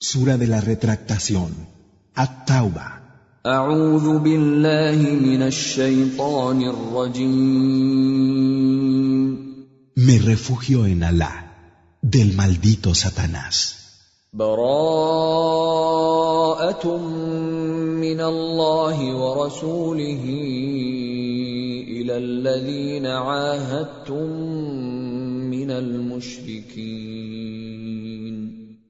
Sura de la retractación. At-Tauba. أعوذ بالله من الشيطان الرجيم Me refugio en Alá, del maldito Satanás. براءة من الله ورسوله إلى الذين عاهدتم من المشركين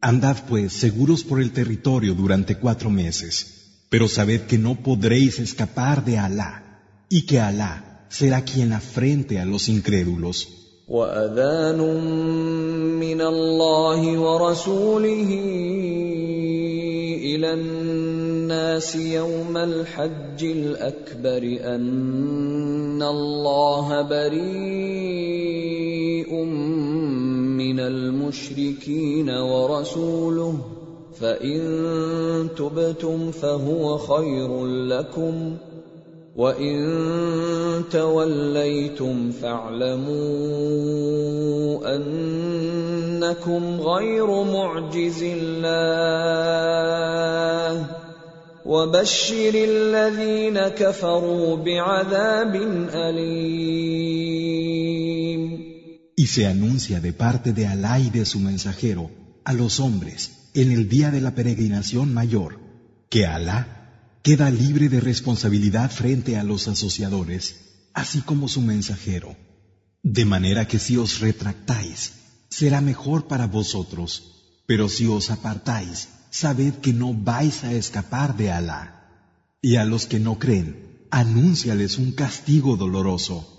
Andad pues seguros por el territorio durante cuatro meses, pero sabed que no podréis escapar de Alá, y que Alá será quien afrente a los incrédulos. واذان من الله ورسوله الى الناس يوم الحج الاكبر ان الله بريء من المشركين ورسوله فإن تبتم فهو خير لكم وإن توليتم فاعلموا أنكم غير معجز الله. وبشر الذين كفروا بعذاب أليم. Y se anuncia de parte de Alá y de su mensajero a los hombres en el día de la peregrinación mayor, que Alá queda libre de responsabilidad frente a los asociadores, así como su mensajero. De manera que si os retractáis, será mejor para vosotros, pero si os apartáis, sabed que no vais a escapar de Alá. Y a los que no creen, anúnciales un castigo doloroso.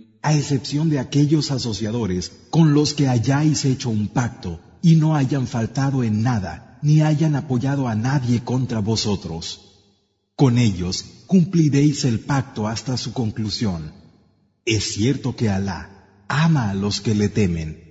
a excepción de aquellos asociadores con los que hayáis hecho un pacto y no hayan faltado en nada, ni hayan apoyado a nadie contra vosotros. Con ellos cumpliréis el pacto hasta su conclusión. Es cierto que Alá ama a los que le temen.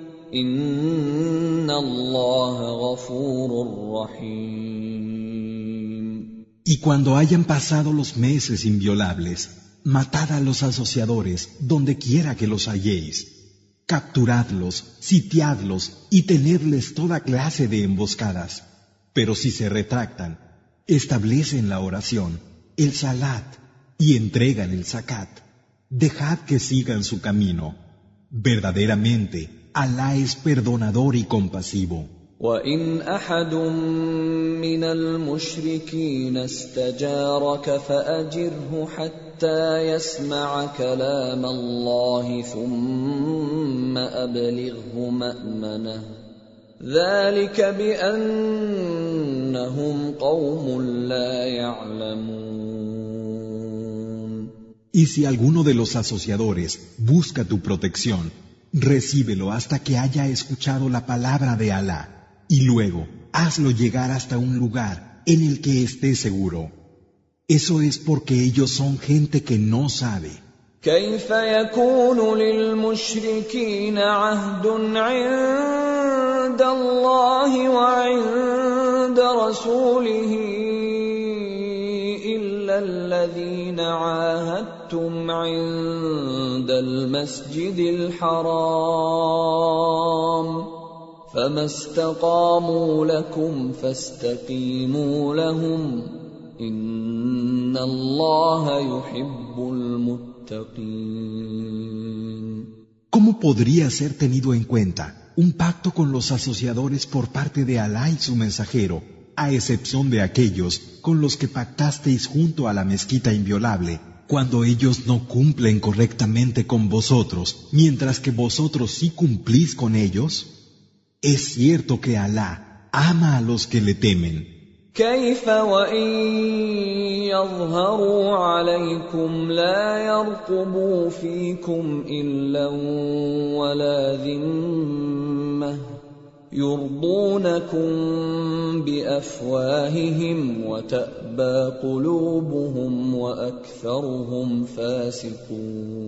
Y cuando hayan pasado los meses inviolables, matad a los asociadores donde quiera que los halléis. Capturadlos, sitiadlos y tenedles toda clase de emboscadas. Pero si se retractan, establecen la oración, el salat y entregan el zakat. Dejad que sigan su camino. Verdaderamente, Alá es perdonador y compasivo. وإن أحد من المشركين استجارك فأجره حتى يسمع كلام الله ثم أبلغه مأمنه ذلك بأنهم قوم لا يعلمون Y si alguno de los asociadores busca tu protección, recíbelo hasta que haya escuchado la palabra de Alá, y luego hazlo llegar hasta un lugar en el que esté seguro. Eso es porque ellos son gente que no sabe. كيف يكون للمشركين عهد عند الله وعند رسوله إلا الذين عاهدتم عند المسجد الحرام فما استقاموا لكم فاستقيموا لهم إن الله يحب المتقين ¿Cómo podría ser tenido en cuenta un pacto con los asociadores por parte de Alá y su mensajero, a excepción de aquellos con los que pactasteis junto a la mezquita inviolable, cuando ellos no cumplen correctamente con vosotros, mientras que vosotros sí cumplís con ellos? Es cierto que Alá ama a los que le temen. كيف وان يظهروا عليكم لا يرقبوا فيكم الا ولا ذمه يرضونكم بافواههم وتابى قلوبهم واكثرهم فاسقون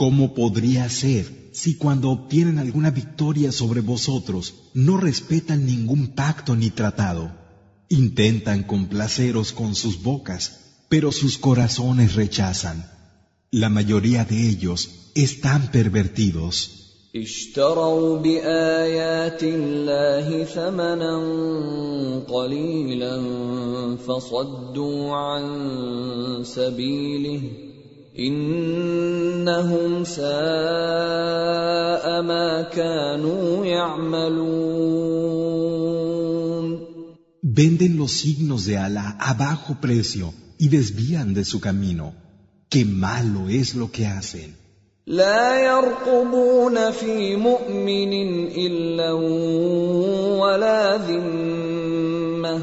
¿Cómo podría ser si cuando obtienen alguna victoria sobre vosotros no respetan ningún pacto ni tratado? Intentan complaceros con sus bocas, pero sus corazones rechazan. La mayoría de ellos están pervertidos. اشتروا بآيات الله ثمنا قليلا فصدوا عن سبيله انهم ساء ما كانوا يعملون Venden los signos de Alá a bajo precio y desvían de su camino. Qué malo es lo que hacen. لا يرقبون في مؤمن الا ولا ذمه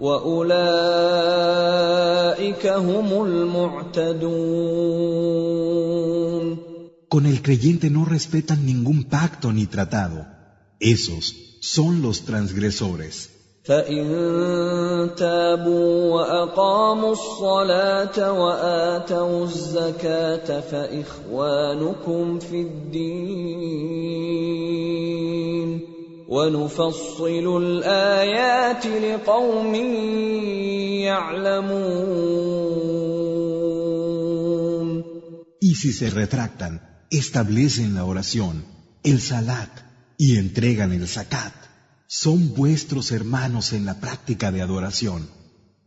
واولئك هم المعتدون Con el creyente no respetan ningún pacto ni tratado. Esos son los transgresores. فان تابوا واقاموا الصلاه واتوا الزكاه فاخوانكم في الدين ونفصل الايات لقوم يعلمون Y si se retractan, establecen la oración, el salat y entregan el zakat. Son vuestros hermanos en la práctica de adoración.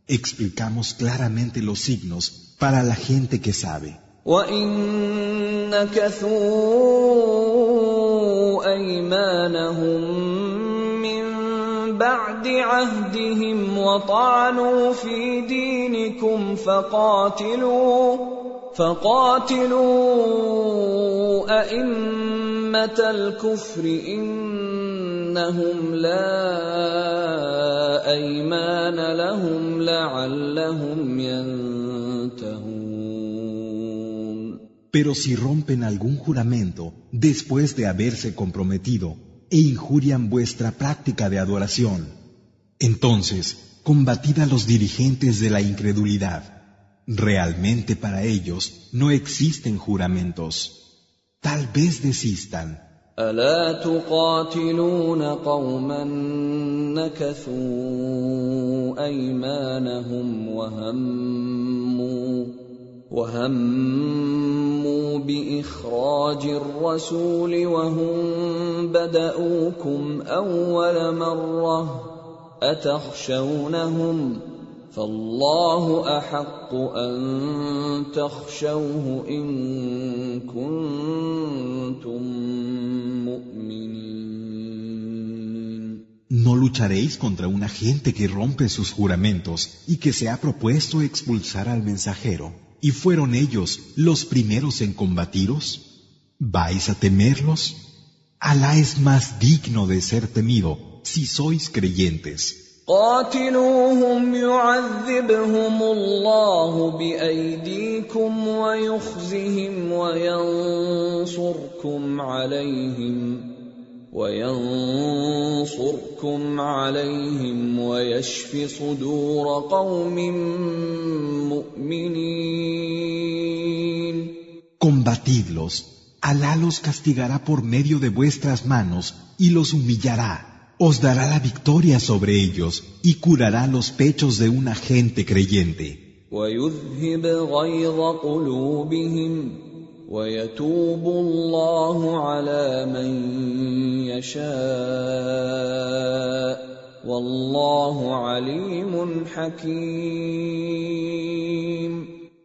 Explicamos claramente los signos para la gente que sabe. وان نكثوا ايمانهم من بعد عهدهم وطعنوا في دينكم فقاتلوا فقاتلوا ائمه الكفر انهم لا ايمان لهم لعلهم ينتهون Pero si rompen algún juramento después de haberse comprometido e injurian vuestra práctica de adoración, entonces combatid a los dirigentes de la incredulidad. Realmente para ellos no existen juramentos. Tal vez desistan. الا تقاتلون قوما نكثوا ايمانهم وهموا وهموا باخراج الرسول وهم بداوكم اول مره اتخشونهم فالله احق ان تخشوه ان كنتم مؤمنين No lucharéis contra una gente que rompe sus juramentos y que se ha propuesto expulsar al mensajero. ¿Y fueron ellos los primeros en combatiros? ¿Vais a temerlos? Alá es más digno de ser temido si sois creyentes. قاتلوهم يعذبهم الله بأيديكم ويخزهم وينصركم عليهم وينصركم عليهم ويشف صدور قوم مؤمنين Combatidlos. Alá los castigará por medio de vuestras manos y los humillará. os dará la victoria sobre ellos y curará los pechos de una gente creyente.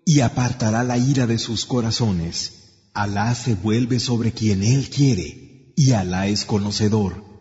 Y apartará la ira de sus corazones. Alá se vuelve sobre quien Él quiere, y Alá es conocedor.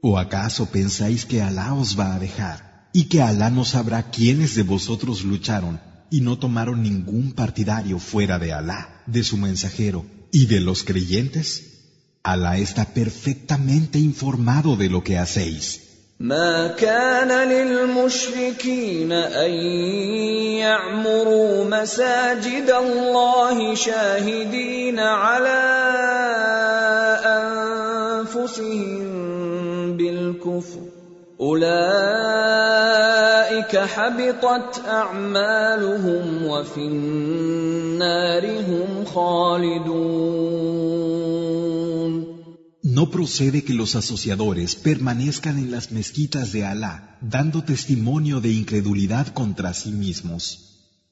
¿O acaso pensáis que Alá os va a dejar y que Alá no sabrá quiénes de vosotros lucharon y no tomaron ningún partidario fuera de Alá, de su mensajero y de los creyentes? Alá está perfectamente informado de lo que hacéis. ما كان للمشركين ان يعمروا مساجد الله شاهدين على انفسهم بالكفر اولئك حبطت اعمالهم وفي النار هم خالدون No procede que los asociadores permanezcan en las mezquitas de Alá, dando testimonio de incredulidad contra sí mismos.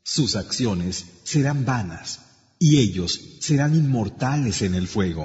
Sus acciones serán vanas, y ellos serán inmortales en el fuego.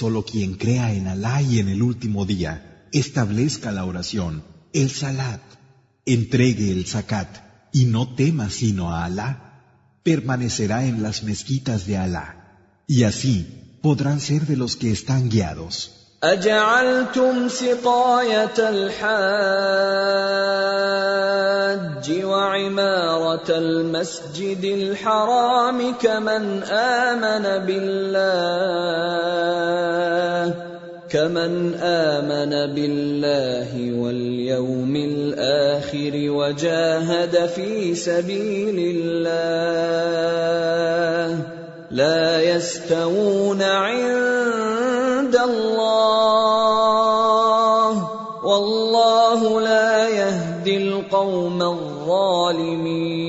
Solo quien crea en Alá y en el último día, establezca la oración, el salat, entregue el zakat y no tema sino a Alá, permanecerá en las mezquitas de Alá. Y así podrán ser de los que están guiados. أجعلتم سقاية الحاج وعمارة المسجد الحرام كمن آمن بالله كمن آمن بالله واليوم الآخر وجاهد في سبيل الله. لا يستوون عند الله القوم الظالمين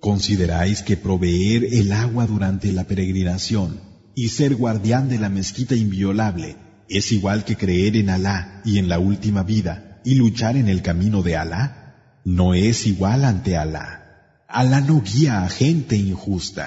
¿Consideráis que proveer el agua durante la peregrinación y ser guardián de la mezquita inviolable es igual que creer en Alá y en la última vida y luchar en el camino de Alá? No es igual ante Alá. Alá no guía a gente injusta.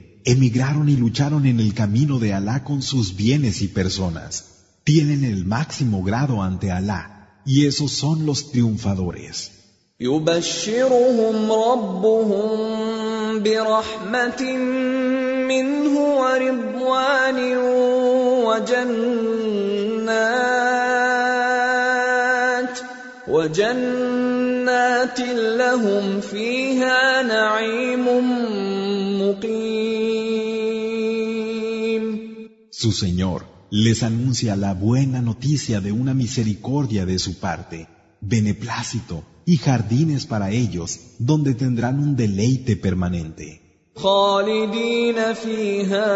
emigraron y lucharon en el camino de Alá con sus bienes y personas. Tienen el máximo grado ante Alá, y esos son los triunfadores. يبشرهم ربهم برحمة منه ورضوان وجنات وجنات لهم فيها نعيم مقيم Su Señor les anuncia la buena noticia de una misericordia de su parte, beneplácito y jardines para ellos donde tendrán un deleite permanente. خالدين فيها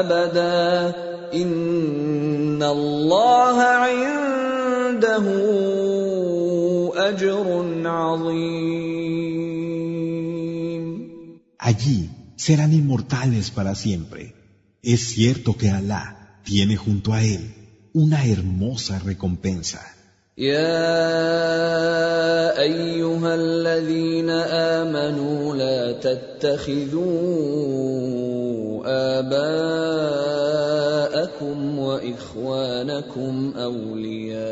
أبدا ان الله عنده اجر عظيم Allí serán inmortales para siempre. Es cierto que Alá tiene junto a él una hermosa recompensa. يا ايها الذين امنوا لا تتخذوا اباءكم واخوانكم اولياء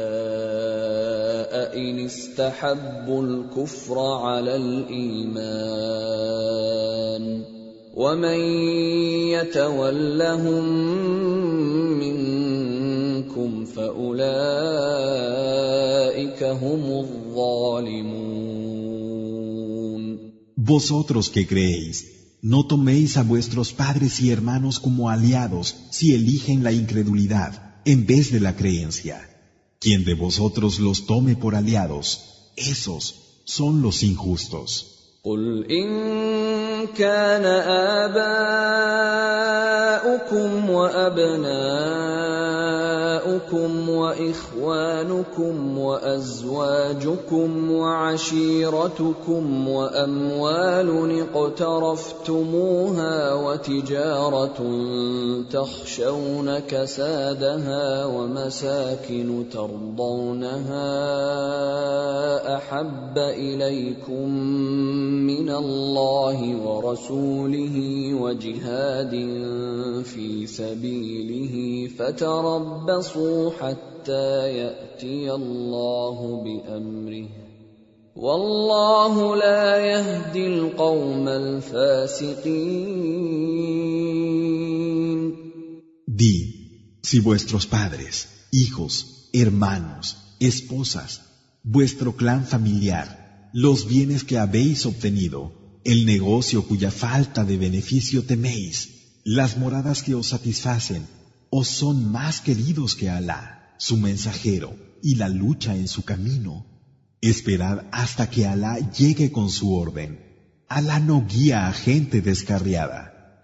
ان استحبوا الكفر على الايمان ومن يتولهم منكم فاولئك هم الظالمون Vosotros que creéis, no toméis a vuestros padres y hermanos como aliados si eligen la incredulidad en vez de la creencia. Quien de vosotros los tome por aliados, esos son los injustos. قل ان كان آباؤكم وأبناؤكم وابناؤكم واخوانكم وازواجكم وعشيرتكم واموال اقترفتموها وتجاره تخشون كسادها ومساكن ترضونها احب اليكم من الله ورسوله وجهاد في سبيله فتربصوا حتى ياتي الله بامره والله لا يهدي القوم الفاسقين Di, si vuestros padres, hijos, hermanos, esposas, vuestro clan familiar, los bienes que habéis obtenido, el negocio cuya falta de beneficio teméis, las moradas que os satisfacen, os son más queridos que Alá, su mensajero, y la lucha en su camino. Esperad hasta que Alá llegue con su orden. Alá no guía a gente descarriada.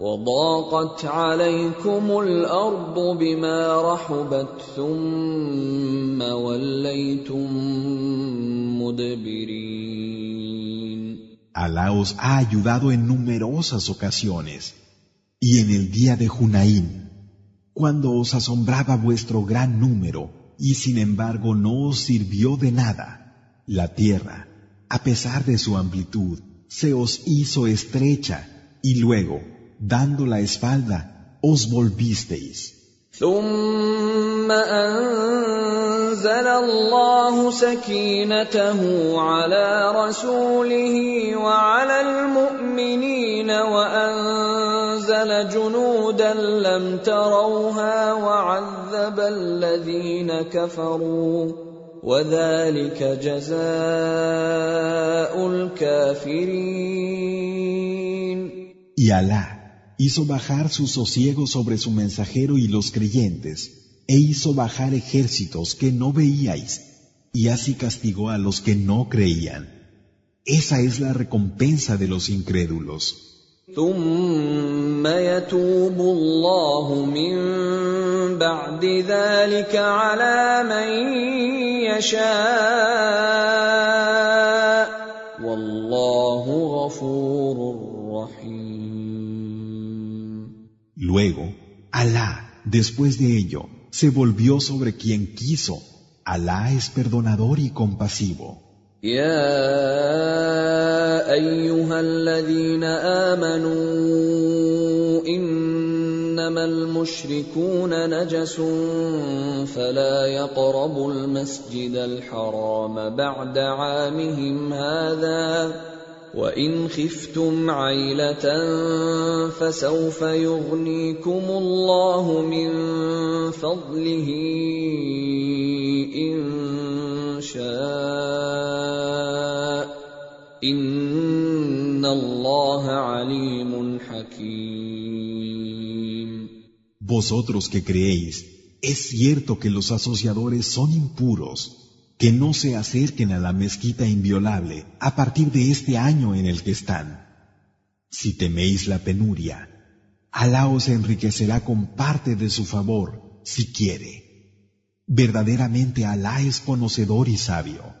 وضاقت عليكم الارض بما رحبت ثم وليتم مدبرين Alá os ha ayudado en numerosas ocasiones. Y en el día de Junaín, cuando os asombraba vuestro gran número, y sin embargo no os sirvió de nada, la tierra, a pesar de su amplitud, se os hizo estrecha, y luego, dando la espalda, os volvisteis. ثم انزل الله سكينته على رسوله وعلى المؤمنين وانزل جنودا لم تروها وعذب الذين كفروا وذلك جزاء الكافرين Y Alá hizo bajar su sosiego sobre su mensajero y los creyentes, e hizo bajar ejércitos que no veíais, y así castigó a los que no creían. Esa es la recompensa de los incrédulos. ثم يتوب الله من بعد ذلك على من يشاء والله غفور Luego, Alá, después de ello, se volvió sobre quien quiso. Alá es perdonador y compasivo. يا ايها الذين امنوا انما المشركون نجس فلا يقربوا المسجد الحرام بعد عامهم هذا وان خفتم عيله فسوف يغنيكم الله من فضله ان شاء ان الله عليم حكيم Vosotros que creéis, es cierto que los asociadores son impuros, que no se acerquen a la mezquita inviolable a partir de este año en el que están. Si teméis la penuria, Alá os enriquecerá con parte de su favor, si quiere. Verdaderamente Alá es conocedor y sabio.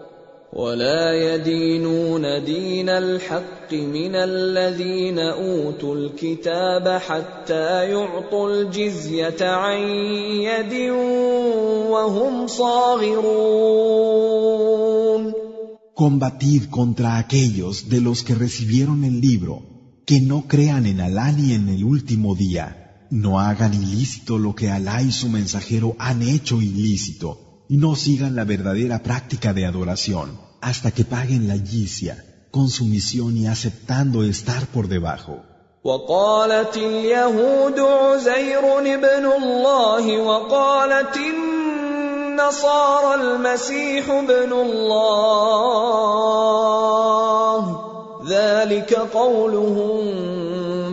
ولا يدينون دين الحق من الذين اوتوا الكتاب حتى يعطوا الجزيه عن يد وهم صاغرون Combatid contra aquellos de los que recibieron el libro, que no crean en Alá ni en el último día, no hagan ilícito lo que Alá y su mensajero han hecho ilícito y no sigan la verdadera práctica de adoración hasta que paguen la yicia con sumisión y aceptando estar por debajo. وقالت اليهود عزير ابن الله وقالت النصارى المسيح ابن الله ذلك قولهم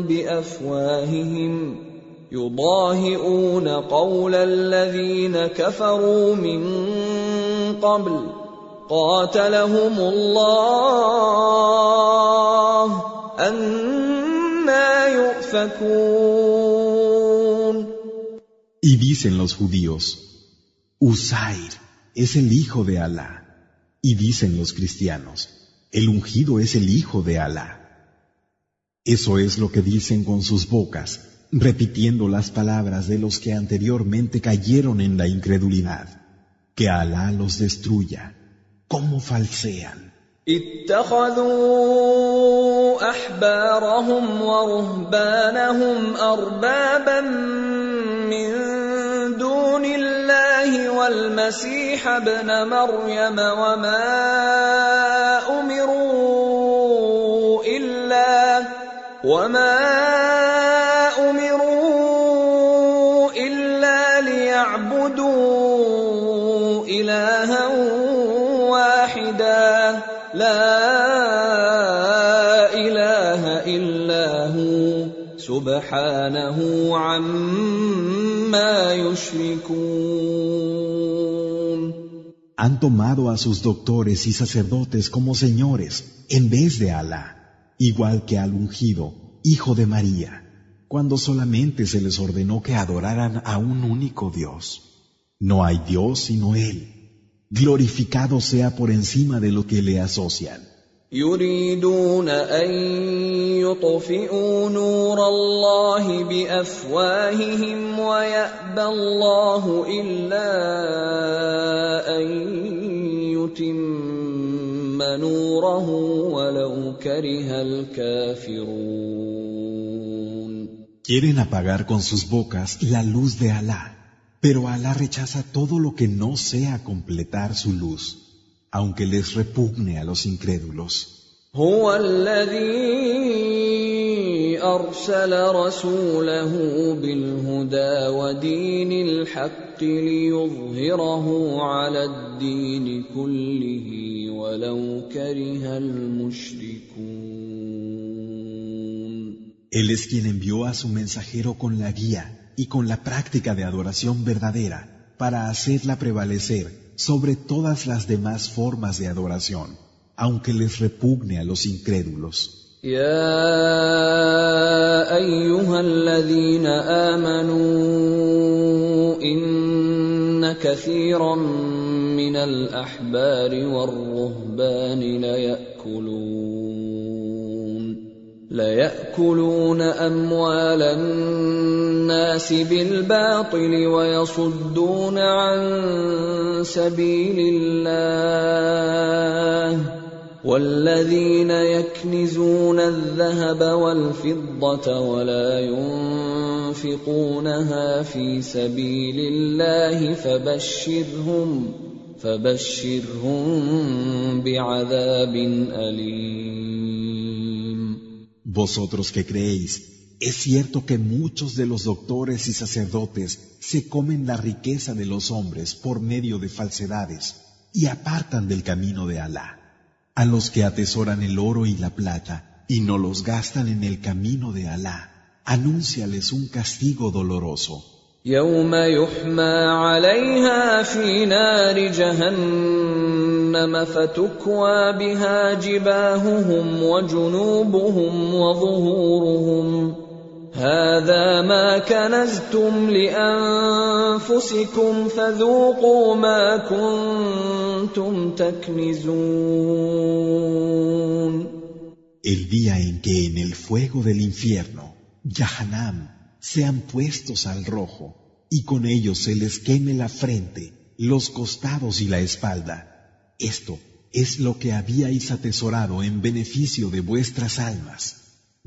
بافواههم يضاهئون قول الذين كفروا من قبل قاتلهم الله أنا يؤفكون Y dicen los judíos, Usair es el hijo de Alá. Y dicen los cristianos, el ungido es el hijo de Alá. Eso es lo que dicen con sus bocas, repitiendo las palabras de los que anteriormente cayeron en la incredulidad. Que Alá los destruya. ¿Cómo falsean? اتخذوا احبارهم ورهبانهم اربابا من دون الله والمسيح ابن مريم وما Han tomado a sus doctores y sacerdotes como señores en vez de Alá, igual que al ungido, hijo de María, cuando solamente se les ordenó que adoraran a un único Dios. No hay Dios sino Él. Glorificado sea por encima de lo que le asocian. يريدون ان يطفئوا نور الله بافواههم ويابى الله الا ان يتم نوره ولو كره الكافرون Quieren apagar con sus bocas la luz de Alá, pero Alá rechaza todo lo que no sea completar su luz, aunque les repugne a los incrédulos. هو الذي ارسل رسوله بالهدى ودين الحق ليظهره على الدين كله ولو كره المشركون Él es quien envió a su mensajero con la guía y con la práctica de adoración verdadera para hacerla prevalecer sobre todas las demás formas de adoración, aunque les repugne a los incrédulos. يا ايها الذين امنوا ان كثيرا من الاحبار والرهبان ليأكلون ليأكلون اموال الناس بالباطل ويصدون عن سبيل الله والذين يكنزون الذهب والفضة ولا ينفقونها في سبيل الله فبشرهم فبشرهم بعذاب أليم. Vosotros que creéis, es cierto que muchos de los doctores y sacerdotes se comen la riqueza de los hombres por medio de falsedades y apartan del camino de Alá. A los que atesoran el oro y la plata y no los gastan en el camino de Alá, anúnciales un castigo doloroso. يوم يحمى عليها في نار جهنم فتكوى بها جباههم وجنوبهم وظهورهم هذا ما كنزتم لانفسكم فذوقوا ما كنتم تكنزون El día en que en el fuego del infierno, Yahanam, sean puestos al rojo, y con ellos se les queme la frente, los costados y la espalda. Esto es lo que habíais atesorado en beneficio de vuestras almas.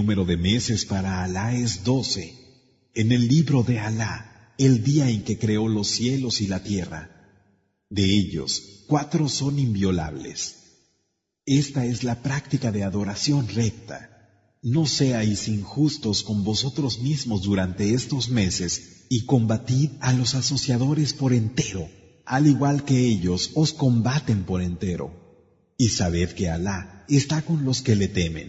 Número de meses para Alá es doce. En el libro de Alá el día en que creó los cielos y la tierra. De ellos, cuatro son inviolables. Esta es la práctica de adoración recta. No seáis injustos con vosotros mismos durante estos meses y combatid a los asociadores por entero, al igual que ellos os combaten por entero. Y sabed que Alá está con los que le temen.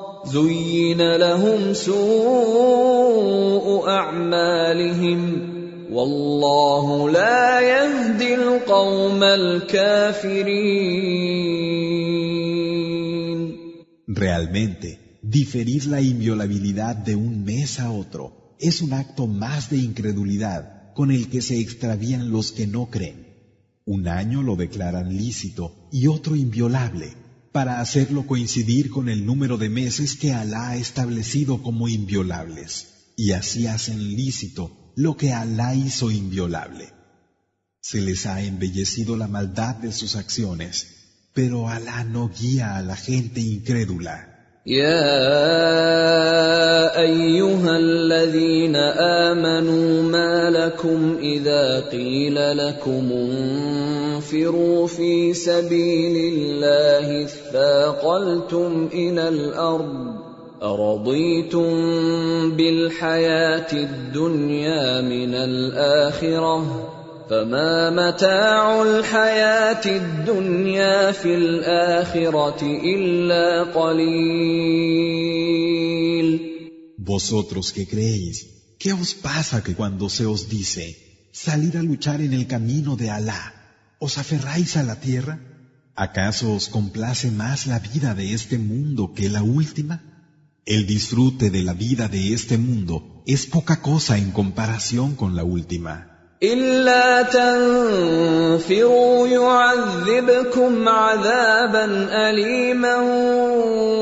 زين لهم سوء اعمالهم والله لا يهدي القوم الكافرين Realmente, diferir la inviolabilidad de un mes a otro es un acto más de incredulidad con el que se extravían los que no creen. Un año lo declaran lícito y otro inviolable, para hacerlo coincidir con el número de meses que Alá ha establecido como inviolables, y así hacen lícito lo que Alá hizo inviolable. Se les ha embellecido la maldad de sus acciones, pero Alá no guía a la gente incrédula. يا ايها الذين امنوا ما لكم اذا قيل لكم انفروا في سبيل الله اثاقلتم إلى الأرض أرضيتم بالحياة الدنيا من الآخرة فما متاع الحياة الدنيا في الآخرة إلا قليل. Vosotros que creéis, ¿qué os pasa que cuando se os dice, salir a luchar en el camino de Alá, os aferráis a la tierra? ¿Acaso os complace más la vida de este mundo que la última? El disfrute de la vida de este mundo es poca cosa en comparación con la última. إلا تنفروا يعذبكم عذابا اليما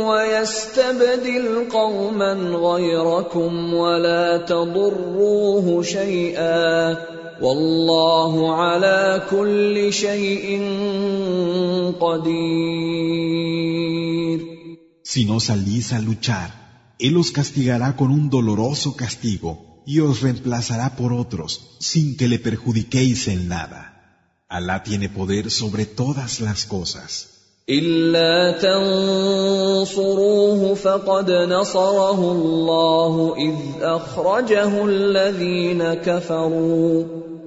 ويستبدل قوما غيركم ولا تضروه شيئا والله على كل شيء قدير. Si no salís a luchar, Él os castigará con un doloroso castigo. y os reemplazará por otros, sin que le perjudiquéis en nada. Alá tiene poder sobre todas las cosas. إلا تنصروه فقد نصره الله إذ أخرجه الذين كفروا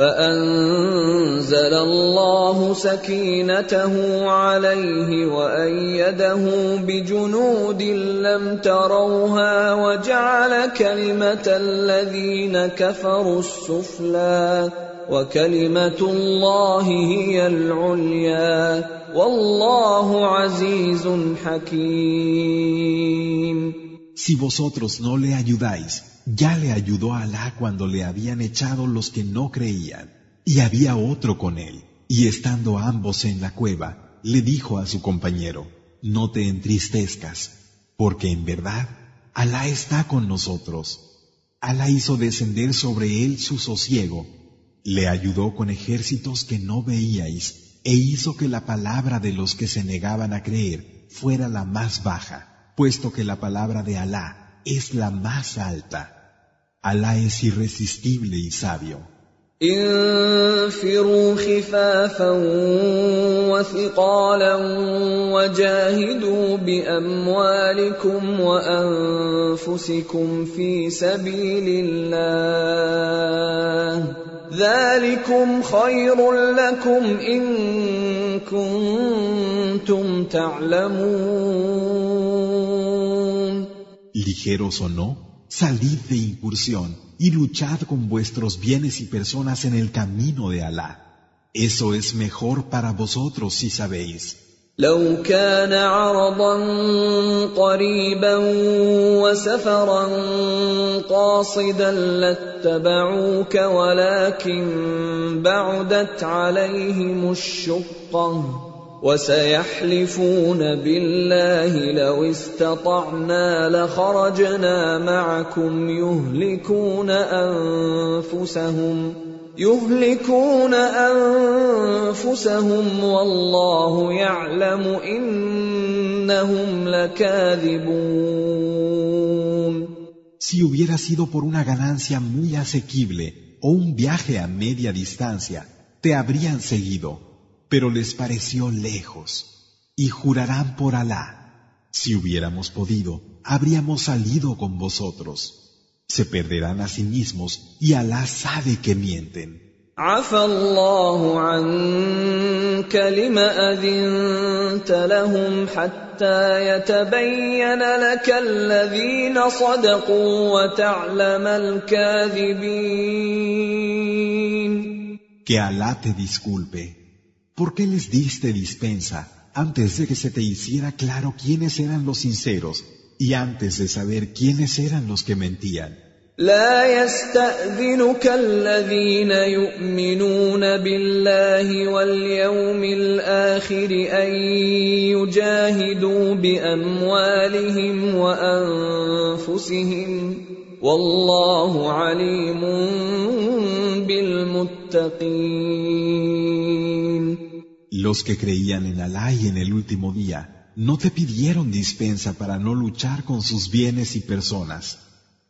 فأنزل الله سكينته عليه وأيده بجنود لم تروها وجعل كلمة الذين كفروا السفلى وكلمة الله هي العليا. والله عزيز حكيم. Si vosotros no le ayudáis, Ya le ayudó a Alá cuando le habían echado los que no creían, y había otro con él, y estando ambos en la cueva, le dijo a su compañero, no te entristezcas, porque en verdad Alá está con nosotros. Alá hizo descender sobre él su sosiego, le ayudó con ejércitos que no veíais, e hizo que la palabra de los que se negaban a creer fuera la más baja, puesto que la palabra de Alá es la más alta. Alá es irresistible y sabio. انفروا خفافا وثقالا وجاهدوا بأموالكم وأنفسكم في سبيل الله ذلكم خير لكم إن كنتم تعلمون ligeros o no, salid de incursión y luchad con vuestros bienes y personas en el camino de Alá. Eso es mejor para vosotros si sabéis. لو كان عرضا قريبا وسفرا قاصدا لاتبعوك ولكن بعدت عليهم الشقه وسيحلفون بالله لو استطعنا لخرجنا معكم يهلكون انفسهم يهلكون انفسهم والله يعلم انهم لكاذبون Si hubiera sido por una ganancia muy asequible o un viaje a media distancia, te habrían seguido pero les pareció lejos, y jurarán por Alá, si hubiéramos podido, habríamos salido con vosotros. Se perderán a sí mismos y Alá sabe que mienten. عفى الله عنك لما أذنت لهم حتى يتبين لك الذين صدقوا وتعلم الكاذبين Que Alá te disculpe ¿Por qué les diste dispensa antes de que se te hiciera claro quiénes eran los sinceros y antes de saber quiénes eran los que mentían? لا يستأذنك الذين يؤمنون بالله واليوم الآخر أن يجاهدوا بأموالهم وأنفسهم والله عليم بالمتقين Los que creían en Alá y en el último día no te pidieron dispensa para no luchar con sus bienes y personas.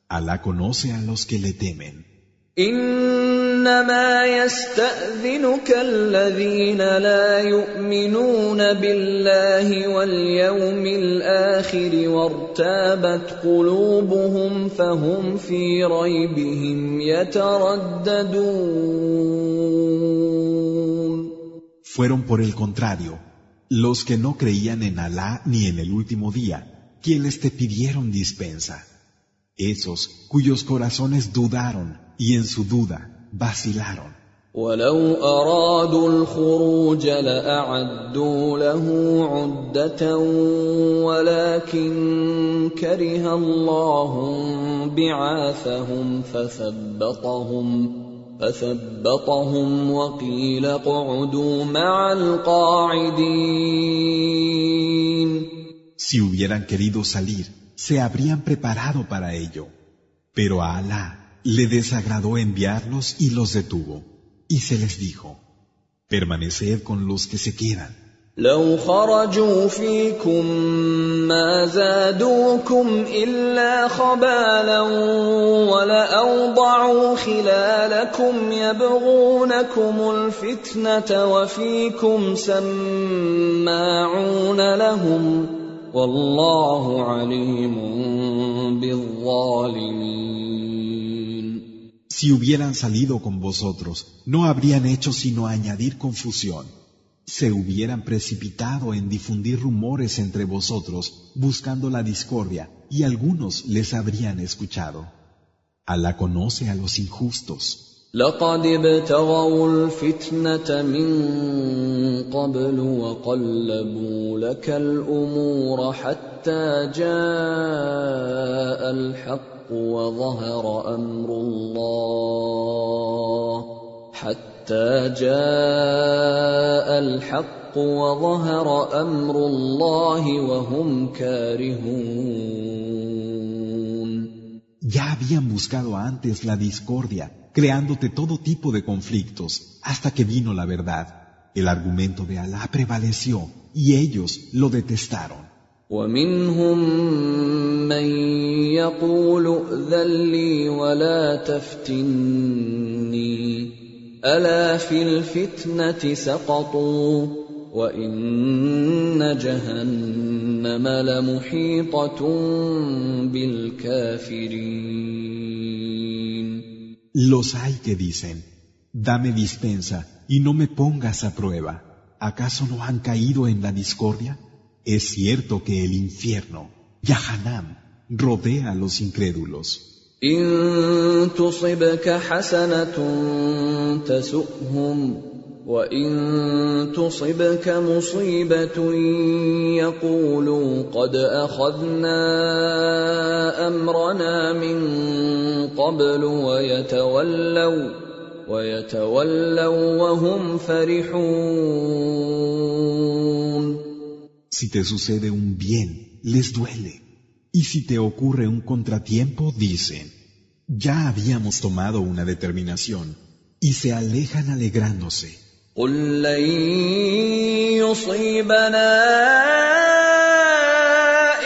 Alá conoce a los que le temen. انما يستاذنك الذين لا يؤمنون بالله واليوم الاخر وارتابت قلوبهم فهم في ريبهم يترددون Fueron por el contrario, los que no creían en Alá ni en el último día, quienes te pidieron dispensa. Esos cuyos corazones dudaron y en su duda vacilaron. ولو أرادوا الخروج لأعدوا له عدة ولكن كره الله بعاثهم فثبطهم فثبطهم وقيل اقعدوا مع القاعدين Si hubieran querido salir, se habrían preparado para ello. Pero a Alá le desagradó enviarlos y los detuvo. Y se les dijo, permaneced con los que se quedan. لو خرجوا فيكم ما زادوكم إلا خبالا ولأوضعوا خلالكم يبغونكم الفتنة وفيكم سماعون لهم والله عليم بالظالمين Si hubieran salido con vosotros, no habrían hecho sino añadir confusión. Se hubieran precipitado en difundir rumores entre vosotros, buscando la discordia, y algunos les habrían escuchado. Alá conoce a los injustos. لقد ابتغوا الفتنة من قبل وقلبوا لك الأمور حتى جاء الحق وظهر أمر الله حتى جاء الحق وظهر أمر الله وهم كارهون Ya habían buscado antes la discordia, creándote todo tipo de conflictos, hasta que vino la verdad. El argumento de Alá prevaleció y ellos lo detestaron. ومنهم من يقول ائذن لي ولا تفتني الا في الفتنه سقطوا وان جهنم لمحيطه بالكافرين Los hay que dicen, dame dispensa y no me pongas a prueba. ¿Acaso no han caído en la discordia? Es cierto que el infierno, Yahanam, rodea a los incrédulos. إن تصبك حسنة تسؤهم وإن تصبك مصيبة يقولوا قد أخذنا أمرنا من قبل ويتولوا ويتولوا وهم فرحون Si te sucede un bien, les duele. Y si te ocurre un contratiempo, dicen, ya habíamos tomado una determinación, y se alejan alegrándose. قل لن يصيبنا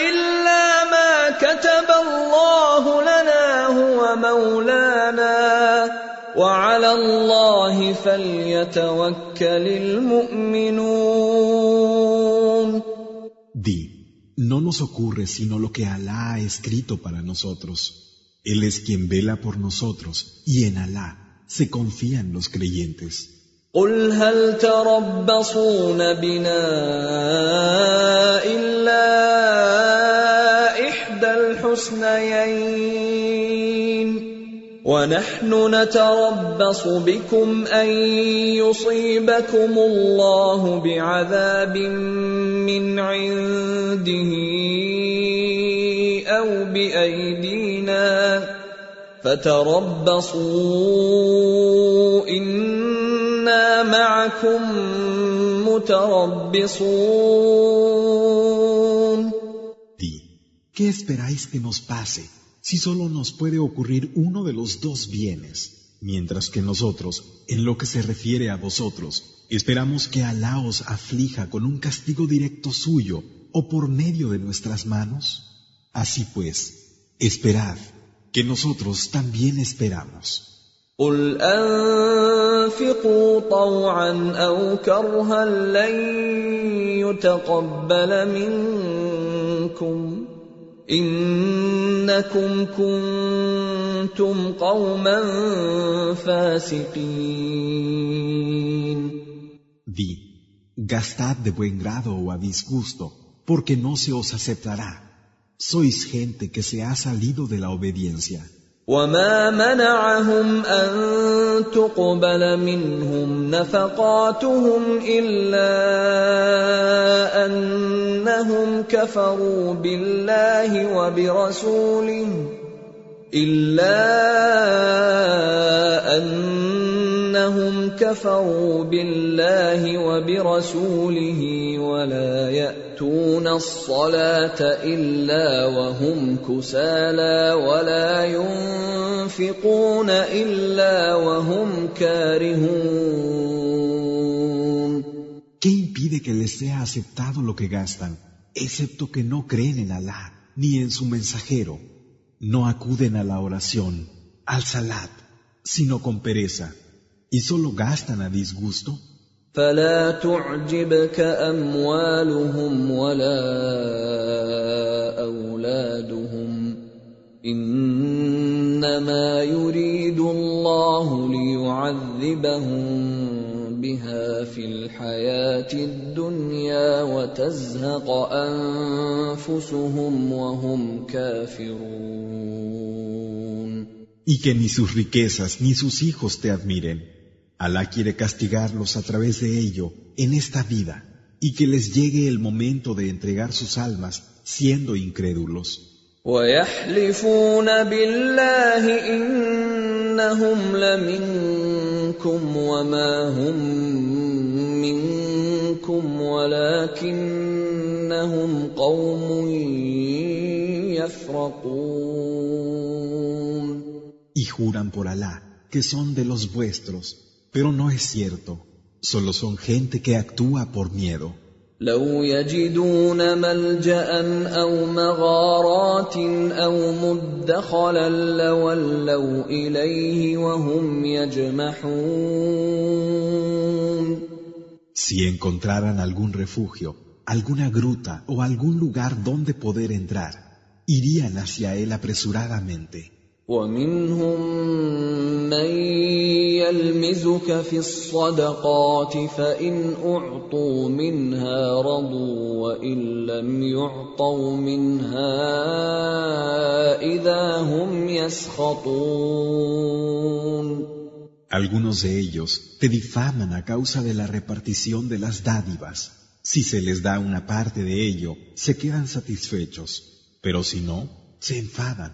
الا ما كتب الله لنا هو مولانا وعلى الله فليتوكل المؤمنون no nos ocurre sino lo que Alá ha escrito para nosotros. Él es quien vela por nosotros, y en Alá se confían los creyentes. قل هل تربصون بنا الا احدى الحسنيين ونحن نتربص بكم أن يصيبكم الله بعذاب من عنده أو بأيدينا فتربصوا إنا معكم متربصون. ¿qué esperáis que nos pase si solo nos puede ocurrir uno de los dos bienes? Mientras que nosotros, en lo que se refiere a vosotros, esperamos que Alá os aflija con un castigo directo suyo o por medio de nuestras manos. Así pues, esperad, que nosotros también esperamos. قل انفقوا طوعا او كرها لن يتقبل منكم انكم كنتم قوما فاسقين Di, gastad de buen grado o a disgusto, porque no se os aceptará. Sois gente que se ha salido de la obediencia. وما منعهم ان تقبل منهم نفقاتهم الا انهم كفروا بالله وبرسوله الا انهم كفروا بالله وبرسوله ولا ياتون الصلاه الا وهم كسالى ولا ينفقون الا وهم كارهون ¿Qué impide que les sea aceptado lo que gastan, excepto que no creen en Alá ni en su mensajero? No acuden a la oración, al salat, sino con pereza, y solo gastan a disgusto. فلا تعجبك اموالهم ولا اولادهم انما يريد الله ليعذبهم بها في الحياه الدنيا وتزهق انفسهم وهم كافرون Y que ni sus riquezas ni sus hijos te admiren. Alá quiere castigarlos a través de ello en esta vida y que les llegue el momento de entregar sus almas siendo incrédulos. Y juran por Alá que son de los vuestros pero no es cierto, solo son gente que actúa por miedo. لو يجدون ملجا او مغارات او مدخلا لولوا اليه وهم يجمحون Si encontraran algún refugio, alguna gruta o algún lugar donde poder entrar, irían hacia él apresuradamente. ومنهم من يلمزك في الصدقات فان اعطوا منها رضوا وان لم يعطوا منها اذا هم يسخطون Algunos de ellos te difaman a causa de la repartición de las dádivas. Si se les da una parte de ello, se quedan satisfechos, pero si no, se enfadan.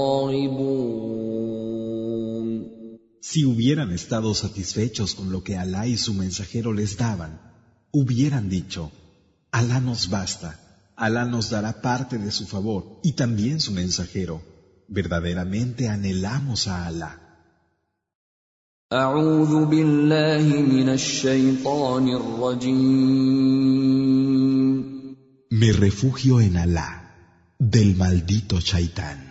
Si hubieran estado satisfechos con lo que Alá y su mensajero les daban, hubieran dicho, Alá nos basta, Alá nos dará parte de su favor y también su mensajero. Verdaderamente anhelamos a Alá. Me refugio en Alá, del maldito Chaitán.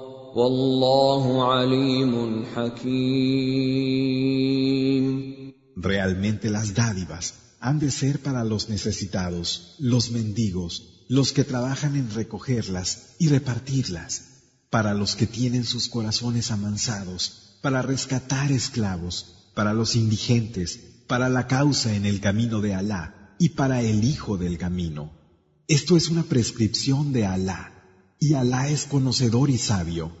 Realmente las dádivas han de ser para los necesitados, los mendigos, los que trabajan en recogerlas y repartirlas, para los que tienen sus corazones amansados, para rescatar esclavos, para los indigentes, para la causa en el camino de Alá y para el hijo del camino. Esto es una prescripción de Alá, y Alá es conocedor y sabio.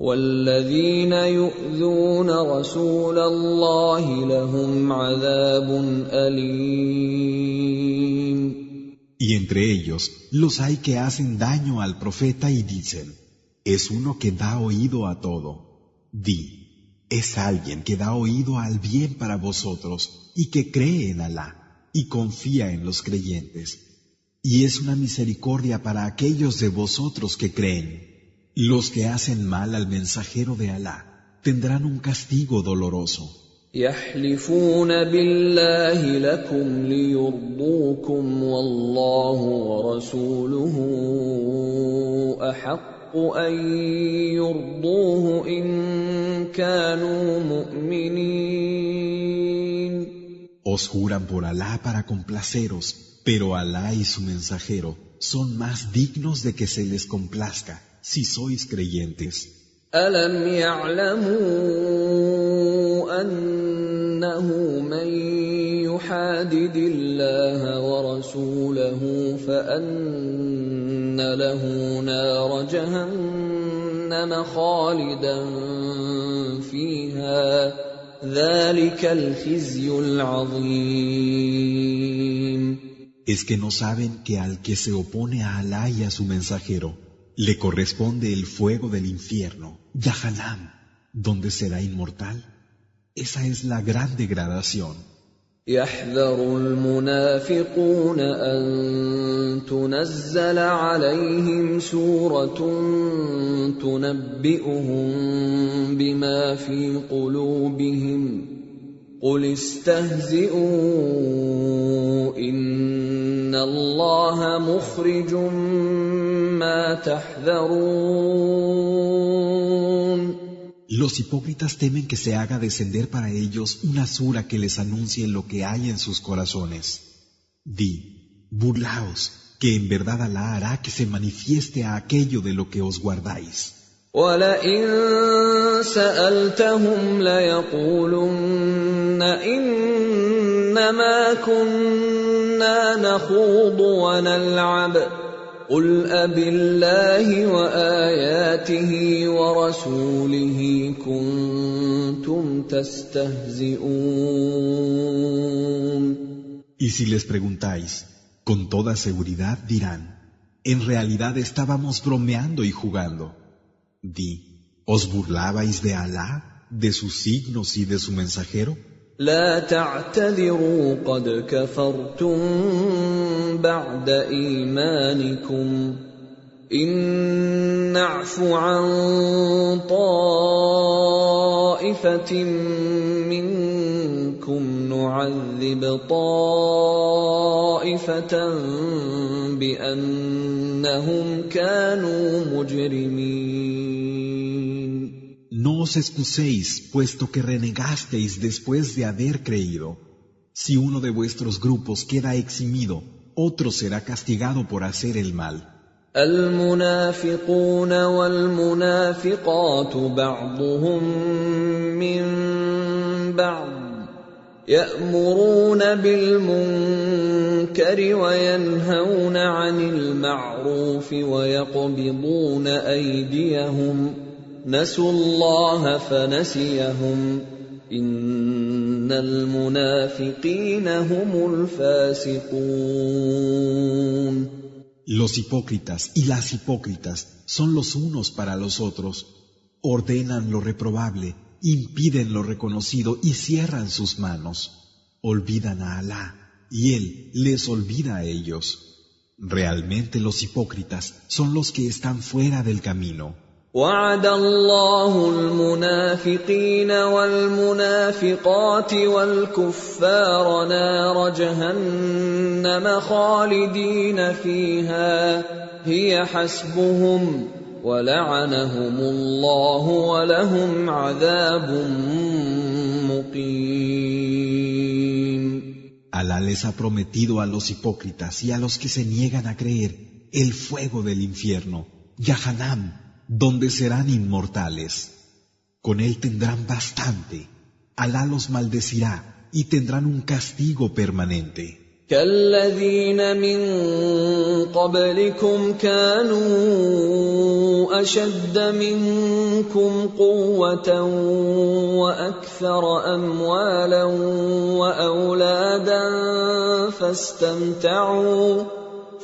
والذين يؤذون رسول الله لهم عذاب اليم Y entre ellos los hay que hacen daño al profeta y dicen, es uno que da oído a todo. Di, es alguien que da oído al bien para vosotros y que cree en Alá y confía en los creyentes. Y es una misericordia para aquellos de vosotros que creen. Los que hacen mal al mensajero de Alá tendrán un castigo doloroso. يحلفون بالله لكم ليرضوكم والله ورسوله احق ان يرضوه ان كانوا مؤمنين Os juran por Alá para complaceros, pero Alá y su mensajero son más dignos de que se les complazca si sois creyentes. الم يعلموا انه من يحادد الله ورسوله فان له نار جهنم خالدا فيها ذلك الخزي العظيم Es que no saben que al que se opone a Alá y a su mensajero, le corresponde el fuego del infierno, Yahanam, donde será inmortal. Esa es la gran degradación. يحذر المنافقون ان تنزل عليهم سوره تنبئهم بما في قلوبهم قل استهزئوا ان الله مخرج ما تحذرون Los hipócritas temen que se haga descender para ellos una sura que les anuncie lo que hay en sus corazones. Di, burlaos, que en verdad Alá hará que se manifieste a aquello de lo que os guardáis. ولئن سالتهم ليقولن انما كنا نخوض ونلعب قل أبالله وآياته ورسوله كنتم تستهزئون Y si les preguntáis, con toda seguridad dirán, en realidad estábamos bromeando y jugando. Di, ¿os burlabais de Alá, de sus signos y de su mensajero? لا تعتذروا قد كفرتم بعد إيمانكم إن نعف عن طائفة منكم نعذب طائفة بأنهم كانوا مجرمين os excuséis, puesto que renegasteis después de haber creído. Si uno de vuestros grupos queda eximido, otro será castigado por hacer el mal. المنافقون والمنافقات بعضهم من بعض يامرون بالمنكر وينهون عن المعروف ويقبضون ايديهم نسوا الله فنسيهم ان المنافقين هم الفاسقون Los hipócritas y las hipócritas son los unos para los otros, ordenan lo reprobable, impiden lo reconocido y cierran sus manos, olvidan a Alá y Él les olvida a ellos. Realmente los hipócritas son los que están fuera del camino. وعد الله المنافقين والمنافقات والكفار نار جهنم خالدين فيها هي حسبهم ولعنهم الله ولهم عذاب مقيم. Alá les ha prometido a los hipócritas y a los que se niegan a creer el fuego del infierno, Yahanam, donde serán inmortales. Con él tendrán bastante. Alá los maldecirá y tendrán un castigo permanente. كالذين من قبلكم كانوا اشد منكم قوه وأكثر اموالا واولادا فاستمتعوا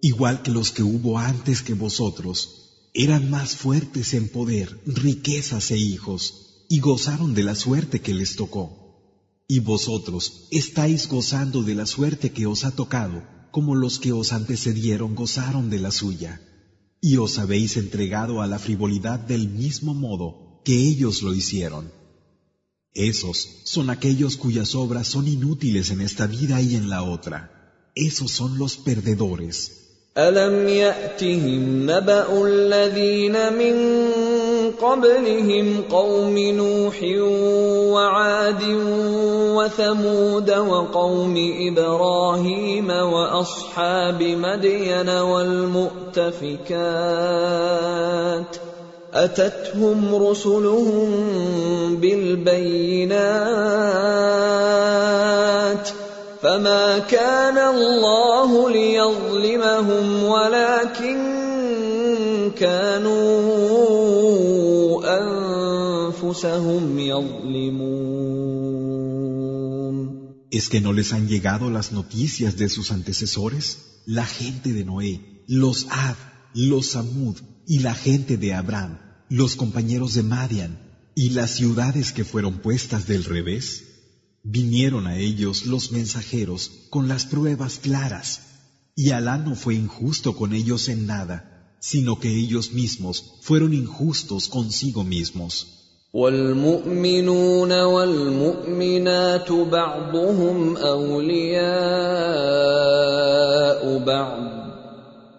Igual que los que hubo antes que vosotros, eran más fuertes en poder, riquezas e hijos, y gozaron de la suerte que les tocó. Y vosotros estáis gozando de la suerte que os ha tocado, como los que os antecedieron gozaron de la suya. Y os habéis entregado a la frivolidad del mismo modo que ellos lo hicieron. Esos son aquellos cuyas obras son inútiles en esta vida y en la otra. Esos son los perdedores. ألم يأتهم نبأ الذين من قبلهم قوم نوح وعاد وثمود وقوم إبراهيم وأصحاب مدين والمؤتفكات ۖ اتتهم رسلهم بالبينات فما كان الله ليظلمهم ولكن كانوا انفسهم يظلمون ¿Es que no les han llegado las noticias de sus antecesores? La gente de Noé, los Ad, los Samud y la gente de Abraham, los compañeros de Madian y las ciudades que fueron puestas del revés, vinieron a ellos los mensajeros con las pruebas claras, y Alá no fue injusto con ellos en nada, sino que ellos mismos fueron injustos consigo mismos.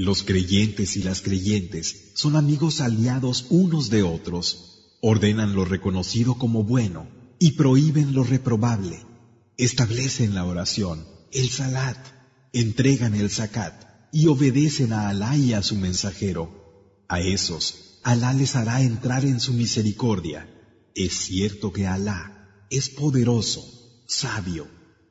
Los creyentes y las creyentes son amigos aliados unos de otros, ordenan lo reconocido como bueno y prohíben lo reprobable, establecen la oración, el salat, entregan el zakat y obedecen a Alá y a su mensajero. A esos, Alá les hará entrar en su misericordia. Es cierto que Alá es poderoso, sabio.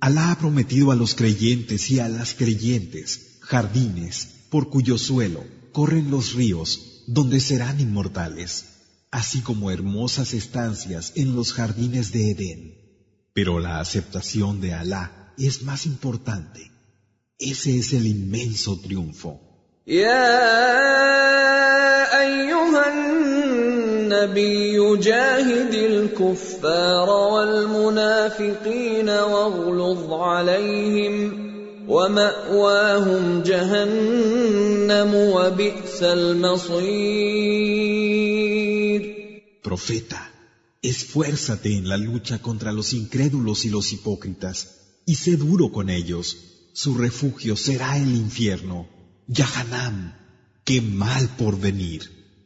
Alá ha prometido a los creyentes y a las creyentes jardines por cuyo suelo corren los ríos donde serán inmortales, así como hermosas estancias en los jardines de Edén. Pero la aceptación de Alá es más importante. Ese es el inmenso triunfo. النبي جاهد الكفار والمنافقين واغلظ عليهم وماواهم جهنم وبئس المصير Profeta, esfuérzate en la lucha contra los incrédulos y los hipócritas, y sé duro con ellos. Su refugio será el infierno. Yahanam, qué mal por venir.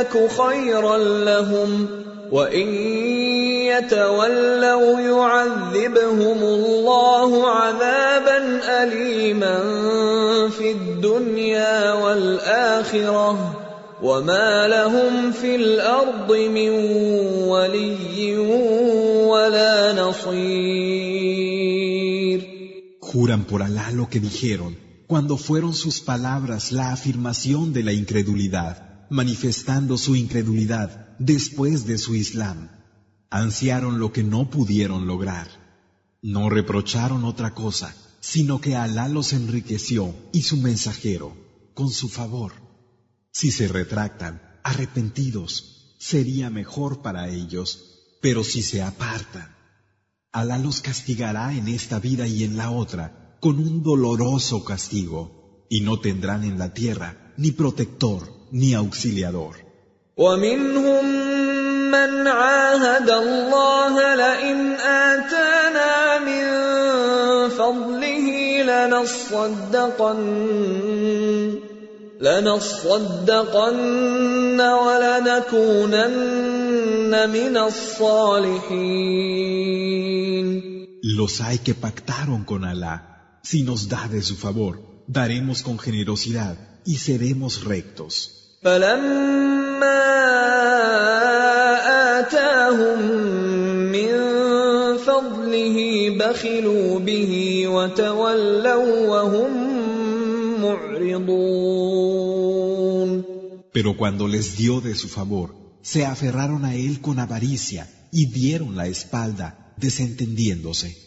يك خيرا لهم وان يتولوا يعذبهم الله عذابا اليما في الدنيا والاخره وما لهم في الأرض من ولي ولا نصير Juran por Alá lo que dijeron cuando fueron sus palabras la afirmación de la incredulidad, manifestando su incredulidad después de su Islam. Ansiaron lo que no pudieron lograr. No reprocharon otra cosa, sino que Alá los enriqueció y su mensajero con su favor. Si se retractan, arrepentidos, sería mejor para ellos, pero si se apartan, Alá los castigará en esta vida y en la otra con un doloroso castigo, y no tendrán en la tierra ni protector ni auxiliador. لنصدقن ولنكونن من الصالحين Los hay que pactaron con Alá. Si nos da de su favor, daremos con generosidad y seremos rectos. فلما آتاهم من فضله بخلوا به وتولوا وهم Pero cuando les dio de su favor, se aferraron a él con avaricia y dieron la espalda, desentendiéndose.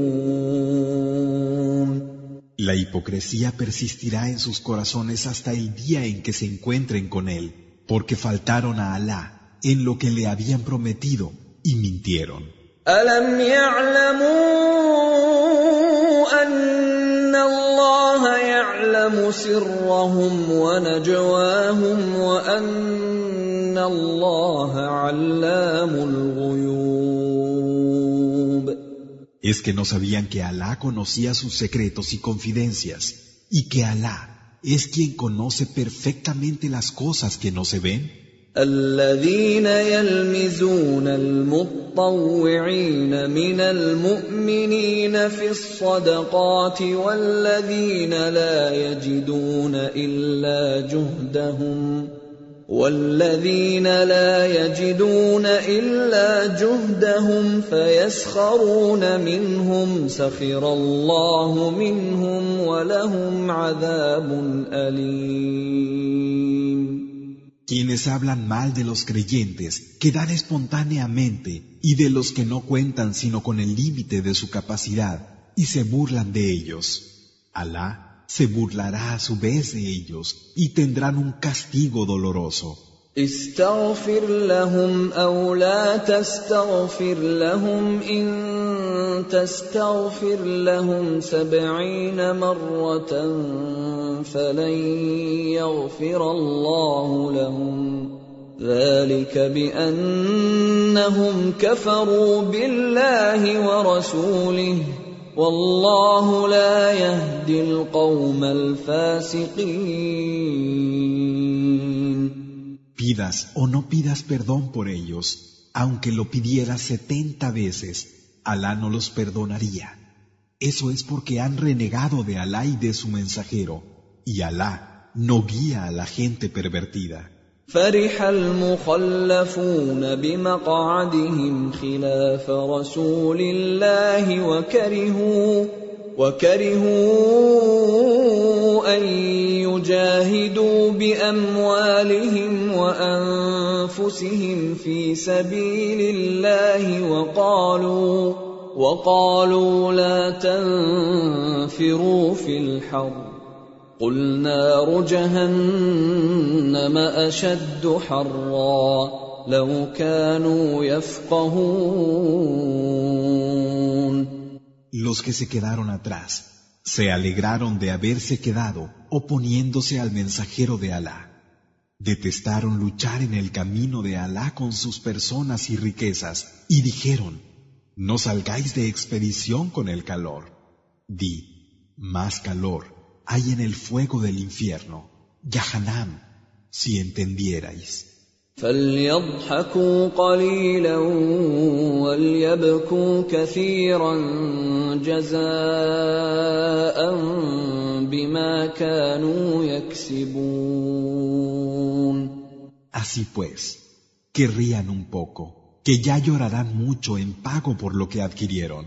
La hipocresía persistirá en sus corazones hasta el día en que se encuentren con él, porque faltaron a Alá en lo que le habían prometido y mintieron. Es que no sabían que Alá conocía sus secretos y confidencias, y que Alá es quien conoce perfectamente las cosas que no se ven. الذين يلمزون المطوعين من المؤمنين في الصدقات والذين لا يجدون الا جهدهم والذين لا يجدون الا جهدهم فيسخرون منهم سخر الله منهم ولهم عذاب اليم Quienes hablan mal de los creyentes, que dan espontáneamente, y de los que no cuentan sino con el límite de su capacidad, y se burlan de ellos. Alá se burlará a su vez de ellos y tendrán un castigo doloroso. استغفر لهم او لا تستغفر لهم ان تستغفر لهم سبعين مره فلن يغفر الله لهم ذلك بانهم كفروا بالله ورسوله والله لا يهدي القوم الفاسقين Pidas o no pidas perdón por ellos, aunque lo pidieras setenta veces, Alá no los perdonaría. Eso es porque han renegado de Alá y de su mensajero, y Alá no guía a la gente pervertida. فرح المخلفون بمقعدهم خلاف رسول الله وكرهوا وكرهوا أن يجاهدوا بأموالهم وأنفسهم في سبيل الله وقالوا وقالوا لا تنفروا في الحر قل نار جهنم اشد حرا لو كانوا يفقهون Los que se quedaron atrás se alegraron de haberse quedado oponiéndose al mensajero de Alá. Detestaron luchar en el camino de Alá con sus personas y riquezas y dijeron, no salgáis de expedición con el calor. Di, más calor hay en el fuego del infierno, Yahanam, si entendierais. فليضحكوا قليلا وليبكوا كثيرا جزاء بما كانوا يكسبون Así pues, que rían un poco, que ya llorarán mucho en pago por lo que adquirieron.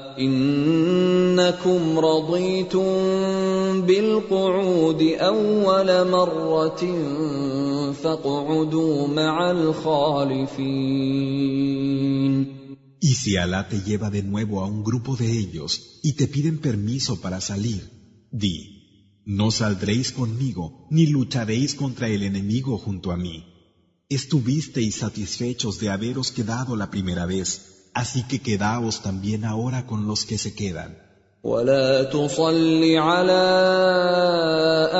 انكم رضيتم بالقعود اول مره فاقعدوا مع الخالفين Y si Alá te lleva de nuevo a un grupo de ellos y te piden permiso para salir, di, no saldréis conmigo ni lucharéis contra el enemigo junto a mí. Estuvisteis satisfechos de haberos quedado la primera vez Así que quedaos también ahora con los que se quedan. ولا تصل على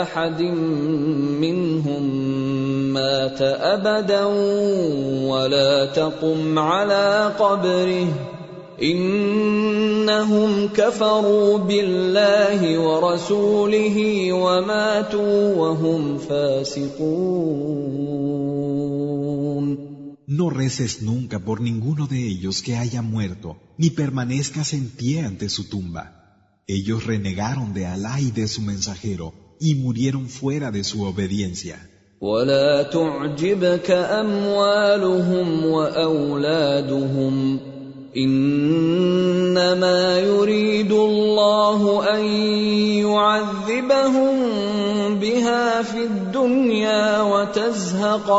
احد منهم مات ابدا ولا تقم على قبره انهم كفروا بالله ورسوله وماتوا وهم فاسقون No reces nunca por ninguno de ellos que haya muerto, ni permanezcas en pie ante su tumba. Ellos renegaron de Alá y de su mensajero, y murieron fuera de su obediencia. انما يريد الله ان يعذبهم بها في الدنيا وتزهق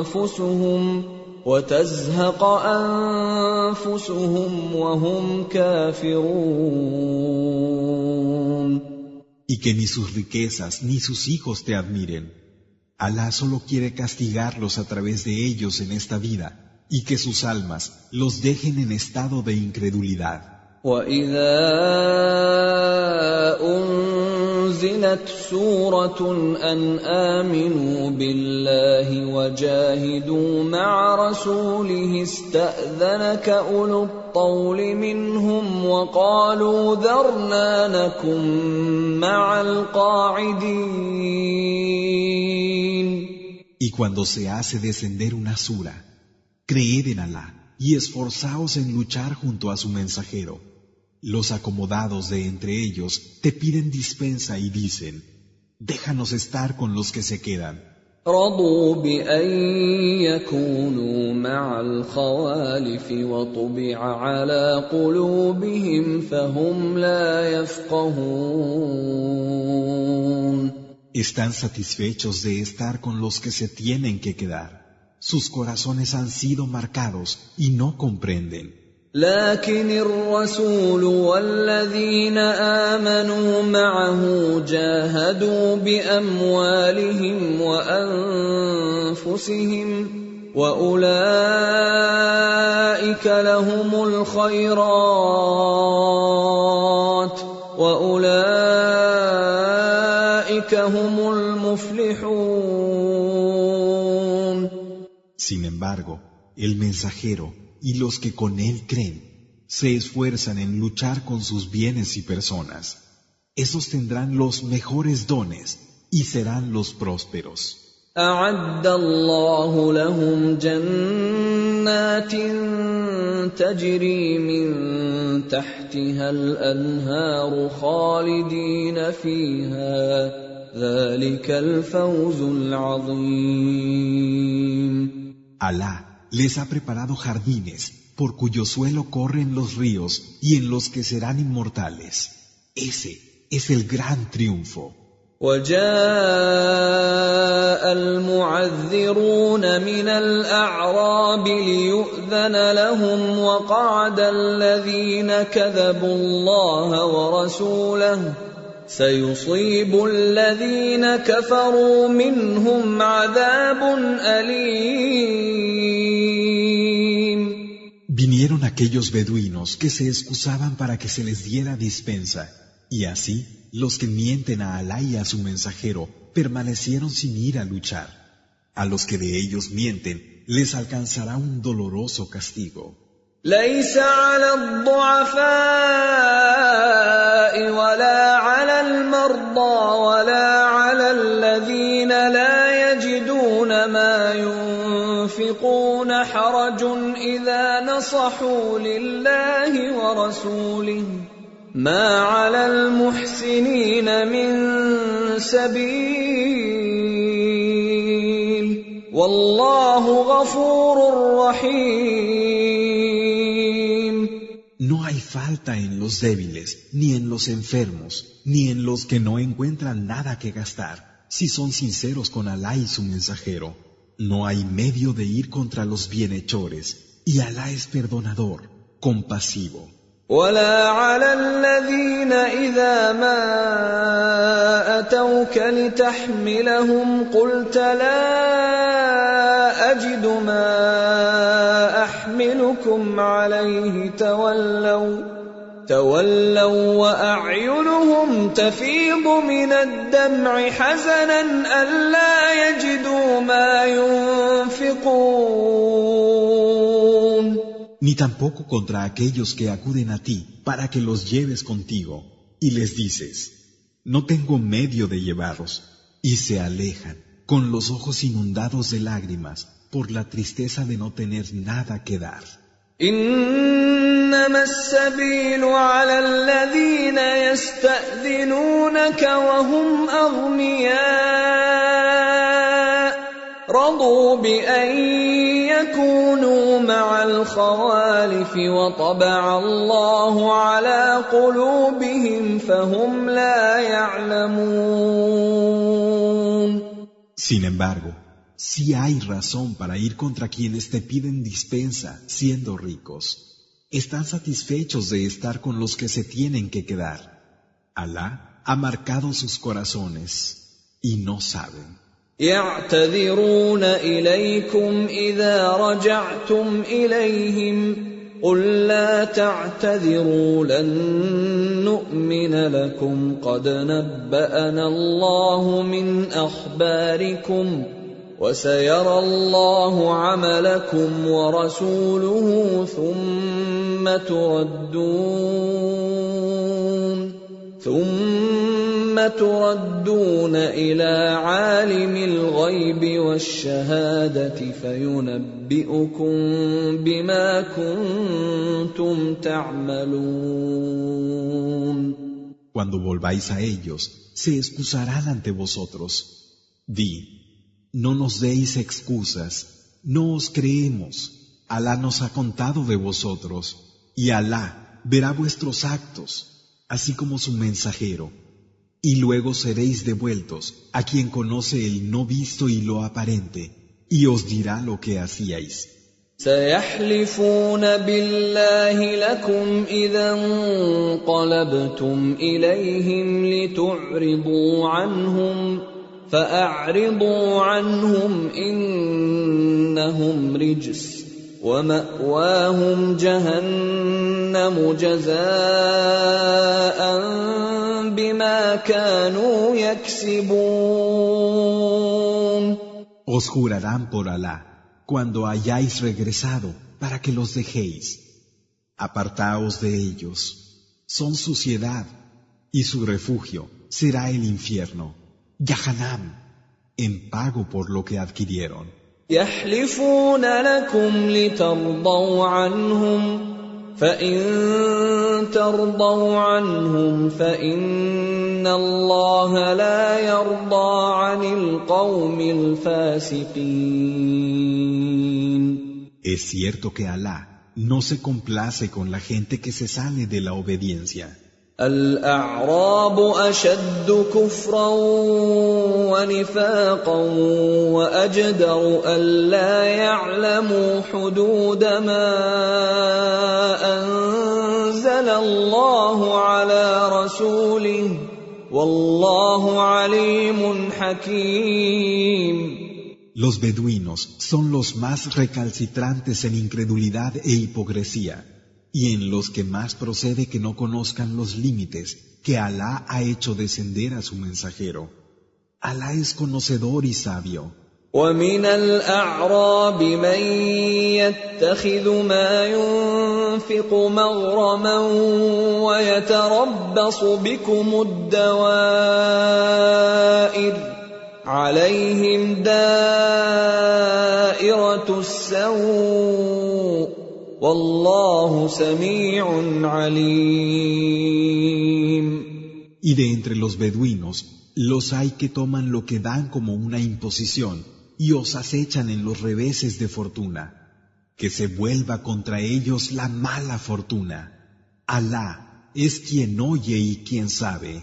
انفسهم وتزهق انفسهم وهم كافرون Y que ni sus riquezas ni sus hijos te admiren. Alá solo quiere castigarlos a través de ellos en esta vida y que sus almas los dejen en estado de incredulidad. وإذا أنزلت سورة أن آمنوا بالله وجاهدوا مع رسوله استأذنك أولو الطول منهم وقالوا ذرنا نكن مع القاعدين. Y cuando se hace descender una sura, Creed en Alá y esforzaos en luchar junto a su mensajero. Los acomodados de entre ellos te piden dispensa y dicen, déjanos estar con los que se quedan. Están satisfechos de estar con los que se tienen que quedar. Sus corazones han sido marcados y no comprenden. لكن الرسول والذين آمنوا معه جاهدوا بأموالهم وأنفسهم وأولئك لهم الخيرات وأولئك هم Sin embargo, el mensajero y los que con él creen se esfuerzan en luchar con sus bienes y personas. Esos tendrán los mejores dones y serán los prósperos. أعد الله لهم جنات تجري من تحتها الانهار خالدين فيها ذلك الفوز العظيم Alá les ha preparado jardines por cuyo suelo corren los ríos y en los que serán inmortales. Ese es el gran triunfo. وجاء المعذرون من الاعراب ليؤذن لهم وقعد الذين كذبوا الله ورسوله سيصيب الذين كفروا منهم عذاب اليم Vinieron aquellos beduinos que se excusaban para que se les diera dispensa, y así los que mienten a Alá y a su mensajero permanecieron sin ir a luchar. A los que de ellos mienten les alcanzará un doloroso castigo. ليس على الضعفاء ولا ينفقون حرج اذا نصحوا لله ورسوله ما على المحسنين من سبيل والله غفور رحيم No hay falta en los débiles, ni en los enfermos, ni en los que no encuentran nada que gastar, si son sinceros con Alá y su mensajero. No hay medio de ir contra los bienhechores, y Alá es perdonador, compasivo. ولا على الذين اذا ما اتوك لتحملهم قلت لا اجد ما احملكم عليه تولوا تولوا واعينهم تفيض من الدمع حزنا الا يجدوا ما ينفقون ni tampoco contra aquellos que acuden a ti para que los lleves contigo, y les dices, no tengo medio de llevarlos, y se alejan, con los ojos inundados de lágrimas, por la tristeza de no tener nada que dar. انما السبيل على الذين يستاذنونك وهم اغنياء رضوا بان يكونوا مع الخوالف وطبع الله على قلوبهم فهم لا يعلمون Sin embargo, sí hay razón para ir contra quienes te piden dispensa siendo ricos. Están satisfechos de estar con los que se tienen que quedar. Alá ha marcado sus corazones y no saben. يعتذرون إليكم إذا رجعتم إليهم قل لا تعتذروا لن نؤمن لكم قد نبأنا الله من أخباركم وسيرى الله عملكم ورسوله ثم تردون ثم تردون الى عالم الغيب والشهاده فينبئكم بما كنتم تعملون Cuando volváis a ellos, se excusarán ante vosotros. Di, no nos deis excusas, no os creemos. Alá nos ha contado de vosotros, y Alá verá vuestros actos, así como su mensajero. Y luego seréis devueltos a quien conoce el no visto y lo aparente, y os dirá lo que hacíais. سيحلفون بالله لكم إذا انقلبتم إليهم لتعرضوا عنهم فأعرضوا عنهم إنهم رجس ومأواهم جهنم جزاء بما كانوا يكسبون Os jurarán por Alá cuando hayáis regresado para que los dejéis. Apartaos de ellos. Son suciedad y su refugio será el infierno. Yahanam, en pago por lo que adquirieron. يحلفون لكم لترضوا عنهم فان ترضوا عنهم فان الله لا يرضى عن القوم الفاسقين Es cierto que Alá no se complace con la gente que se sale de la obediencia. الأعراب أشد كفرا ونفاقا وأجدر الا يعلموا حدود ما أنزل الله على رسوله والله عليم حكيم Los beduinos son los más recalcitrantes en incredulidad e hipocresía. Y en los que más procede que no conozcan los límites que Alá ha hecho descender a su mensajero. Alá es conocedor y sabio. ومن الأعراب من يتخذ ما ينفق مغرما ويتربص بكم الدوائر عليهم دائرة السوء Y de entre los beduinos, los hay que toman lo que dan como una imposición y os acechan en los reveses de fortuna. Que se vuelva contra ellos la mala fortuna. Alá es quien oye y quien sabe.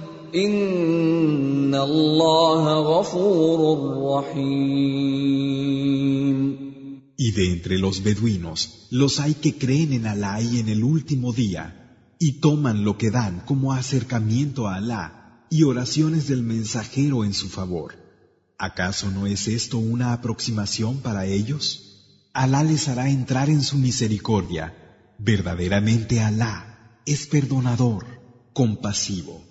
Y de entre los beduinos, los hay que creen en Alá y en el último día, y toman lo que dan como acercamiento a Alá y oraciones del mensajero en su favor. ¿Acaso no es esto una aproximación para ellos? Alá les hará entrar en su misericordia. Verdaderamente Alá es perdonador, compasivo.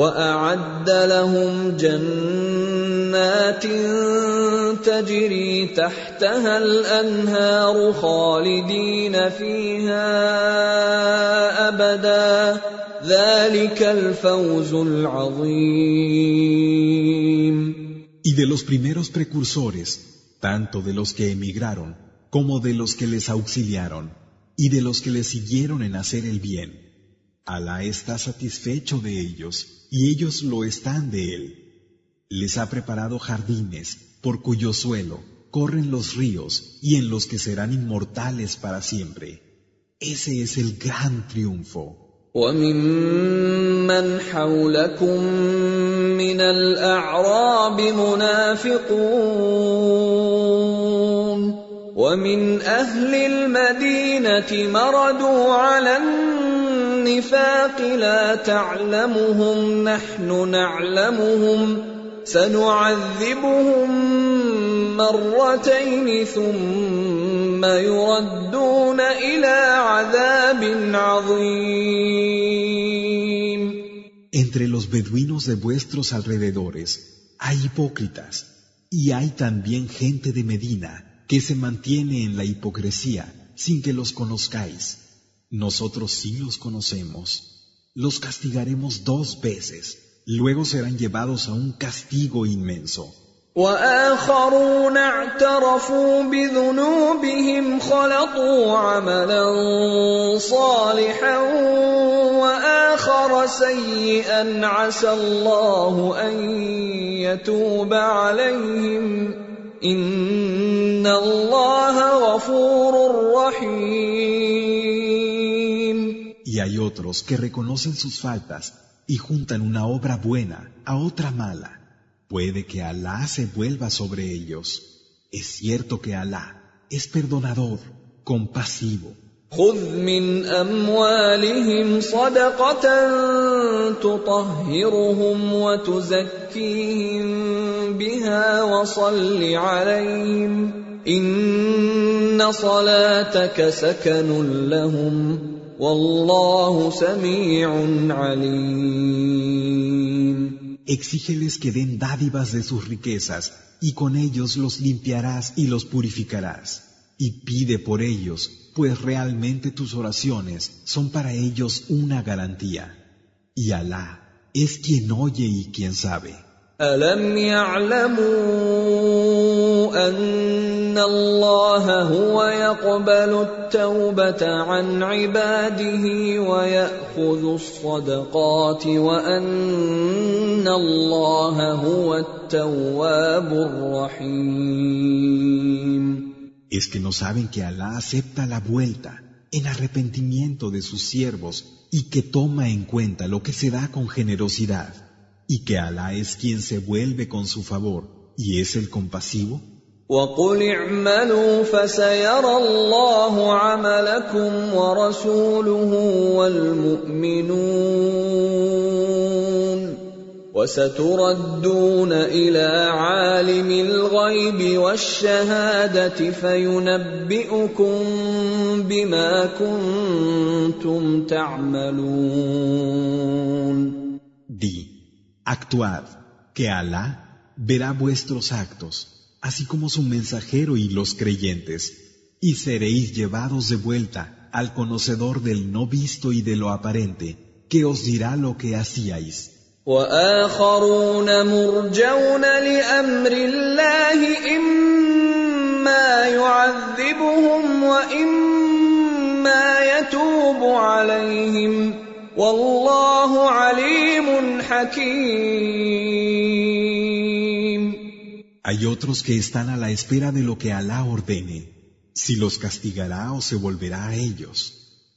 واعد لهم جنات تجري تحتها الانهار خالدين فيها ابدا ذلك الفوز العظيم Y de los primeros precursores, tanto de los que emigraron como de los que les auxiliaron, y de los que les siguieron en hacer el bien, Alá está satisfecho de ellos y ellos lo están de él. Les ha preparado jardines por cuyo suelo corren los ríos y en los que serán inmortales para siempre. Ese es el gran triunfo. ومن اهل المدينه مردوا على النفاق لا تعلمهم نحن نعلمهم سنعذبهم مرتين ثم يردون الى عذاب عظيم Entre los beduinos de vuestros alrededores hay hipócritas y hay también gente de Medina que se mantiene en la hipocresía sin que los conozcáis. Nosotros sí los conocemos. Los castigaremos dos veces, luego serán llevados a un castigo inmenso. واخرون اعترفوا بذنوبهم خلطوا عملا صالحا واخر سيئا عسى الله ان يتوب عليهم إن الله غفور رحيم Y hay otros que reconocen sus faltas y juntan una obra buena a otra mala. Puede que Alá se vuelva sobre ellos. Es cierto que Alá es perdonador, compasivo. خذ من أموالهم صدقة تطهرهم وتزكيهم بها وصل عليهم إن صلاتك سكن لهم Wallahu. Exígeles que den dádivas de sus riquezas, y con ellos los limpiarás y los purificarás. Y pide por ellos, pues realmente tus oraciones son para ellos una garantía. Y Alá es quien oye y quien sabe. ألم يعلموا أن الله هو يقبل التوبة عن عباده ويأخذ الصدقات وأن الله هو التواب الرحيم es que no saben que Alá acepta la vuelta en arrepentimiento de sus siervos y que toma en cuenta lo que se da con generosidad, y que Alá es quien se vuelve con su favor y es el compasivo. وقل اعملوا فسيرى الله عملكم ورسوله والمؤمنون وستردون إلى عالم الغيب والشهاده فينبئكم بما كنتم تعملون دين. actuad, que Alá verá vuestros actos, así como su mensajero y los creyentes, y seréis llevados de vuelta al conocedor del no visto y de lo aparente, que os dirá lo que hacíais. واخرون مرجون لامر الله اما يعذبهم واما يتوب عليهم والله عليم حكيم Hay otros que están a la espera de lo que Alá ordene, si los castigará o se volverá a ellos.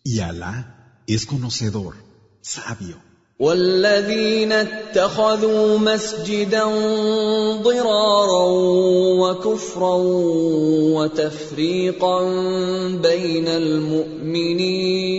Y Alá es conocedor, sabio. والذين اتخذوا مسجدا ضرارا وكفرا وتفريقا بين المؤمنين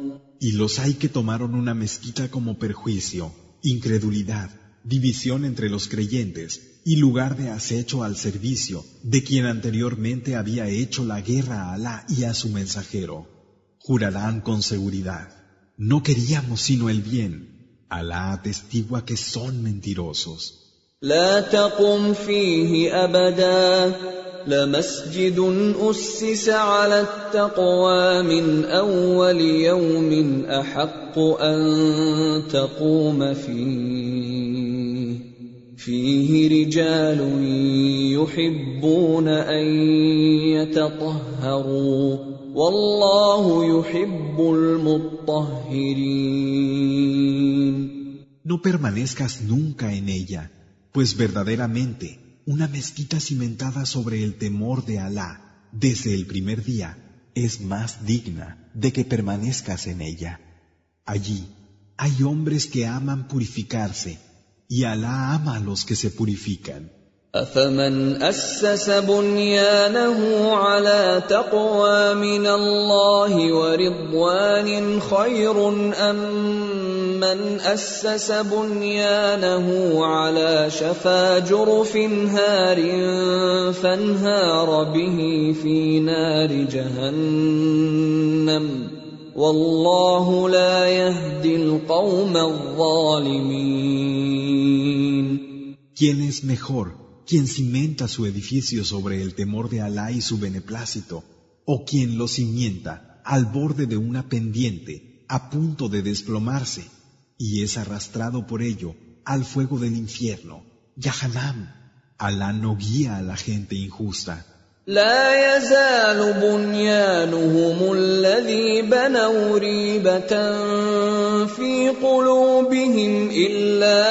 Y los hay que tomaron una mezquita como perjuicio, incredulidad, división entre los creyentes y lugar de acecho al servicio de quien anteriormente había hecho la guerra a Alá y a su mensajero. Jurarán con seguridad. No queríamos sino el bien. Alá atestigua que son mentirosos. لمسجد أسس على التقوى من أول يوم أحق أن تقوم فيه. فيه رجال يحبون أن يتطهروا والله يحب المطهرين. No permanezcas nunca en ella, pues verdaderamente una mezquita cimentada sobre el temor de Alá desde el primer día es más digna de que permanezcas en ella. Allí hay hombres que aman purificarse y Alá ama a los que se purifican. أفمن أسس بنيانه على تقوى من الله ورضوان خير أم من أسس بنيانه على شفا جرف هار فانهار به في نار جهنم والله لا يهدي القوم الظالمين ¿Quién es mejor quien cimenta su edificio sobre el temor de Alá y su beneplácito, o quien lo cimienta al borde de una pendiente a punto de desplomarse, y es arrastrado por ello al fuego del infierno, Yahanam. Alá no guía a la gente injusta. لا يزال بنيانهم الذي بنوا ريبة في قلوبهم إلا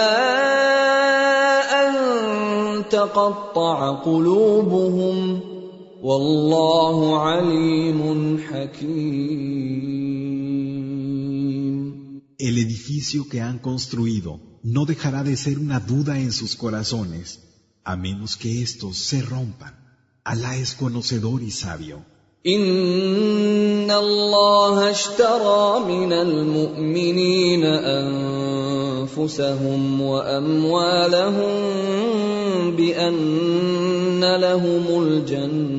أن تقطع قلوبهم والله عليم حكيم El edificio que han construido no dejará de ser una duda en sus corazones, a menos que estos se rompan. Alá es conocedor y sabio. إن الله اشترى من المؤمنين أنفسهم وأموالهم بأن لهم الجنة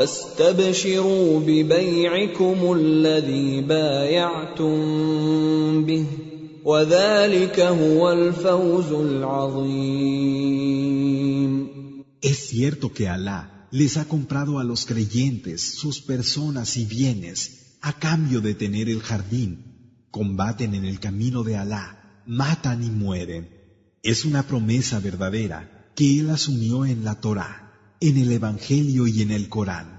فاستبشروا ببيعكم الذي بايعتم به وذلك هو الفوز العظيم Es cierto que Alá les ha comprado a los creyentes sus personas y bienes a cambio de tener el jardín. Combaten en el camino de Alá, matan y mueren. Es una promesa verdadera que Él asumió en la Torá, en el Evangelio y en el Corán.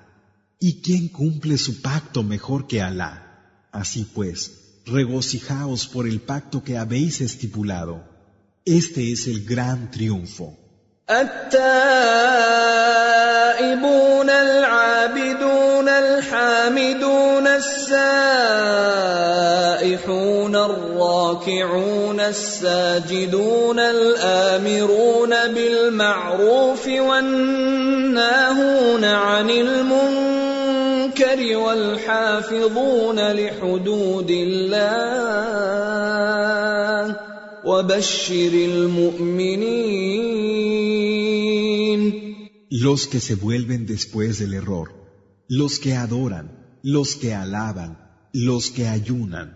¿Y quién cumple su pacto mejor que Alá? Así pues, regocijaos por el pacto que habéis estipulado. Este es el gran triunfo. التائبون العابدون الحامدون السائحون الراكعون الساجدون الامرون بالمعروف والناهون عن المنكر والحافظون لحدود الله وبشر المؤمنين Los que se vuelven después del error, los que adoran, los que alaban, los que ayunan,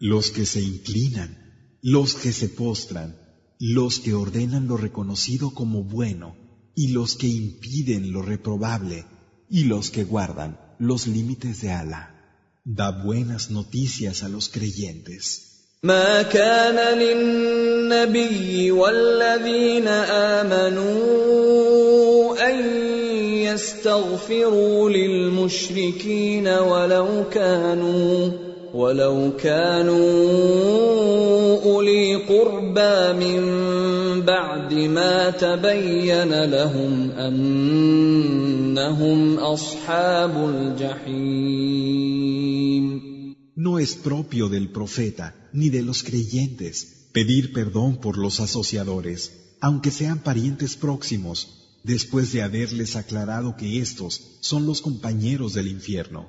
los que se inclinan, los que se postran, los que ordenan lo reconocido como bueno y los que impiden lo reprobable y los que guardan los límites de Alá. Da buenas noticias a los creyentes. ما كان للنبي والذين امنوا ان يستغفروا للمشركين ولو كانوا ولو كانوا اولي قربى من بعد ما تبين لهم انهم اصحاب الجحيم No es propio del profeta ni de los creyentes pedir perdón por los asociadores, aunque sean parientes próximos, después de haberles aclarado que estos son los compañeros del infierno.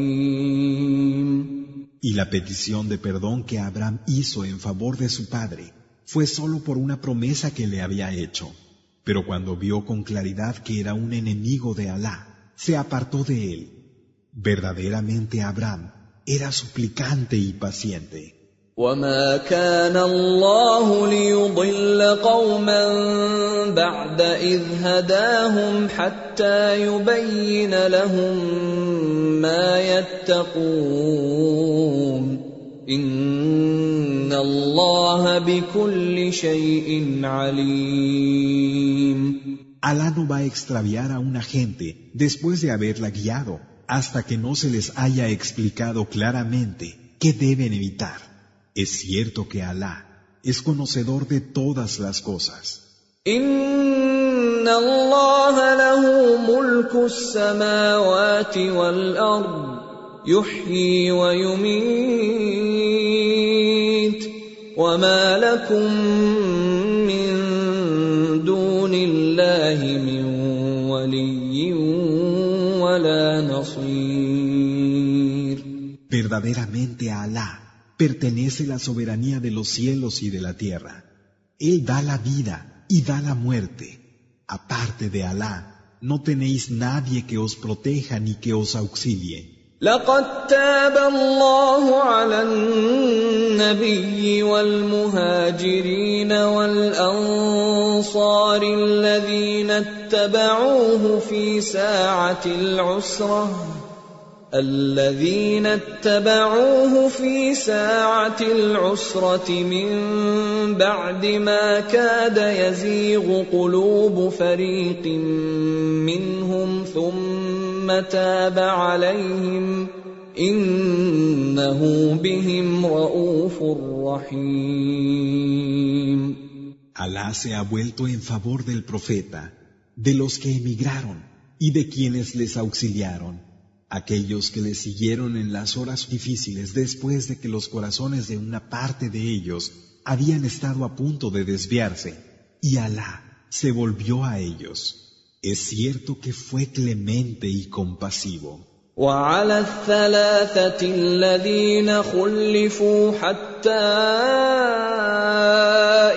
Y la petición de perdón que Abraham hizo en favor de su padre fue solo por una promesa que le había hecho. Pero cuando vio con claridad que era un enemigo de Alá, se apartó de él. Verdaderamente Abraham era suplicante y paciente. وما كان الله ليضل قوما بعد اذ هداهم حتى يبين لهم ما يتقون ان الله بكل شيء عليم Alá no va a extraviar a una gente después de haberla guiado hasta que no se les haya explicado claramente qué deben evitar. Es cierto que Alá es conocedor de todas las cosas. Verdaderamente a Alá pertenece la soberanía de los cielos y de la tierra. Él da la vida y da la muerte. Aparte de Alá, no tenéis nadie que os proteja ni que os auxilie. لقد تاب الله على النبي والمهاجرين والانصار الذين اتبعوه في ساعه العسره الذين اتبعوه في ساعة العسرة من بعد ما كاد يزيغ قلوب فريق منهم ثم تاب عليهم إنه بهم رؤوف رحيم Alá se ha vuelto en favor del profeta, de los que emigraron y de quienes les auxiliaron. Aquellos que le siguieron en las horas difíciles después de que los corazones de una parte de ellos habían estado a punto de desviarse, y Alá se volvió a ellos. Es cierto que fue clemente y compasivo.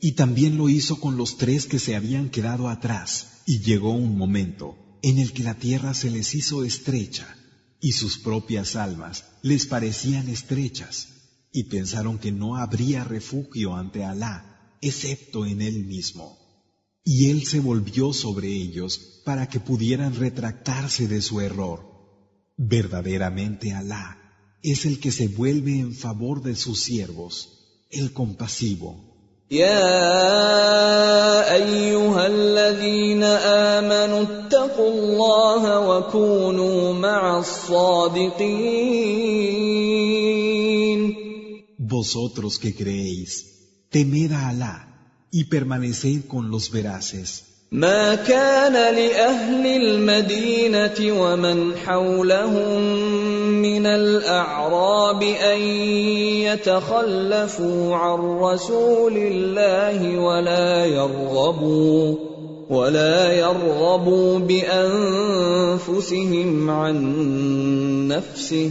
Y también lo hizo con los tres que se habían quedado atrás, y llegó un momento en el que la tierra se les hizo estrecha, y sus propias almas les parecían estrechas, y pensaron que no habría refugio ante Alá, excepto en Él mismo. Y Él se volvió sobre ellos para que pudieran retractarse de su error. Verdaderamente Alá es el que se vuelve en favor de sus siervos, el compasivo. يا ايها الذين امنوا اتقوا الله وكونوا مع الصادقين Vosotros que creéis, temed a Alá y permaneced con los veraces. ما كان لاهل المدينه ومن حولهم من الأعراب أن يتخلفوا عن رسول الله ولا يرغبوا ولا يرغبوا بأنفسهم عن نفسه.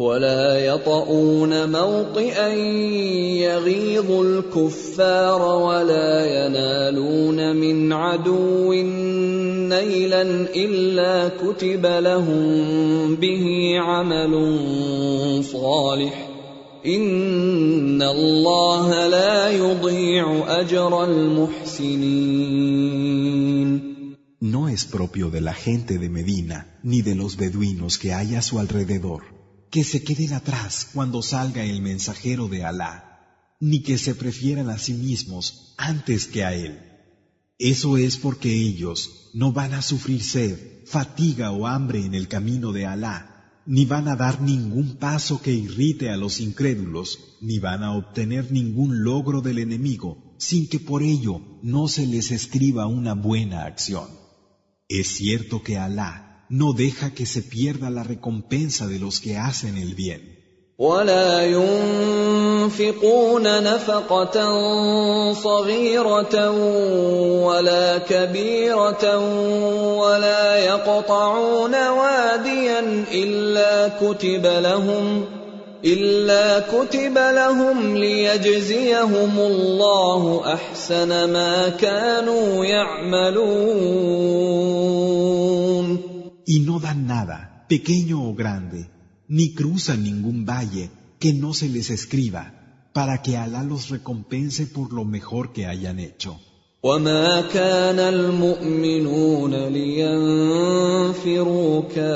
ولا يطؤون موطئا يغيظ الكفار ولا ينالون من عدو نيلا إلا كتب لهم به عمل صالح. إن الله لا يضيع أجر المحسنين. No es propio de la gente de Medina ni de los beduinos que hay a su alrededor. Que se queden atrás cuando salga el mensajero de Alá, ni que se prefieran a sí mismos antes que a él. Eso es porque ellos no van a sufrir sed, fatiga o hambre en el camino de Alá, ni van a dar ningún paso que irrite a los incrédulos, ni van a obtener ningún logro del enemigo, sin que por ello no se les escriba una buena acción. Es cierto que Alá no deja que se pierda la recompensa de los que hacen el bien. ولا ينفقون نفقة صغيرة ولا كبيرة ولا يقطعون واديا إلا كتب لهم إلا كتب لهم ليجزيهم الله أحسن ما كانوا يعملون Y no dan nada, pequeño o grande, ni cruzan ningún valle que no se les escriba, para que Alá los recompense por lo mejor que hayan hecho. وما كان المؤمنون لينفروا كافه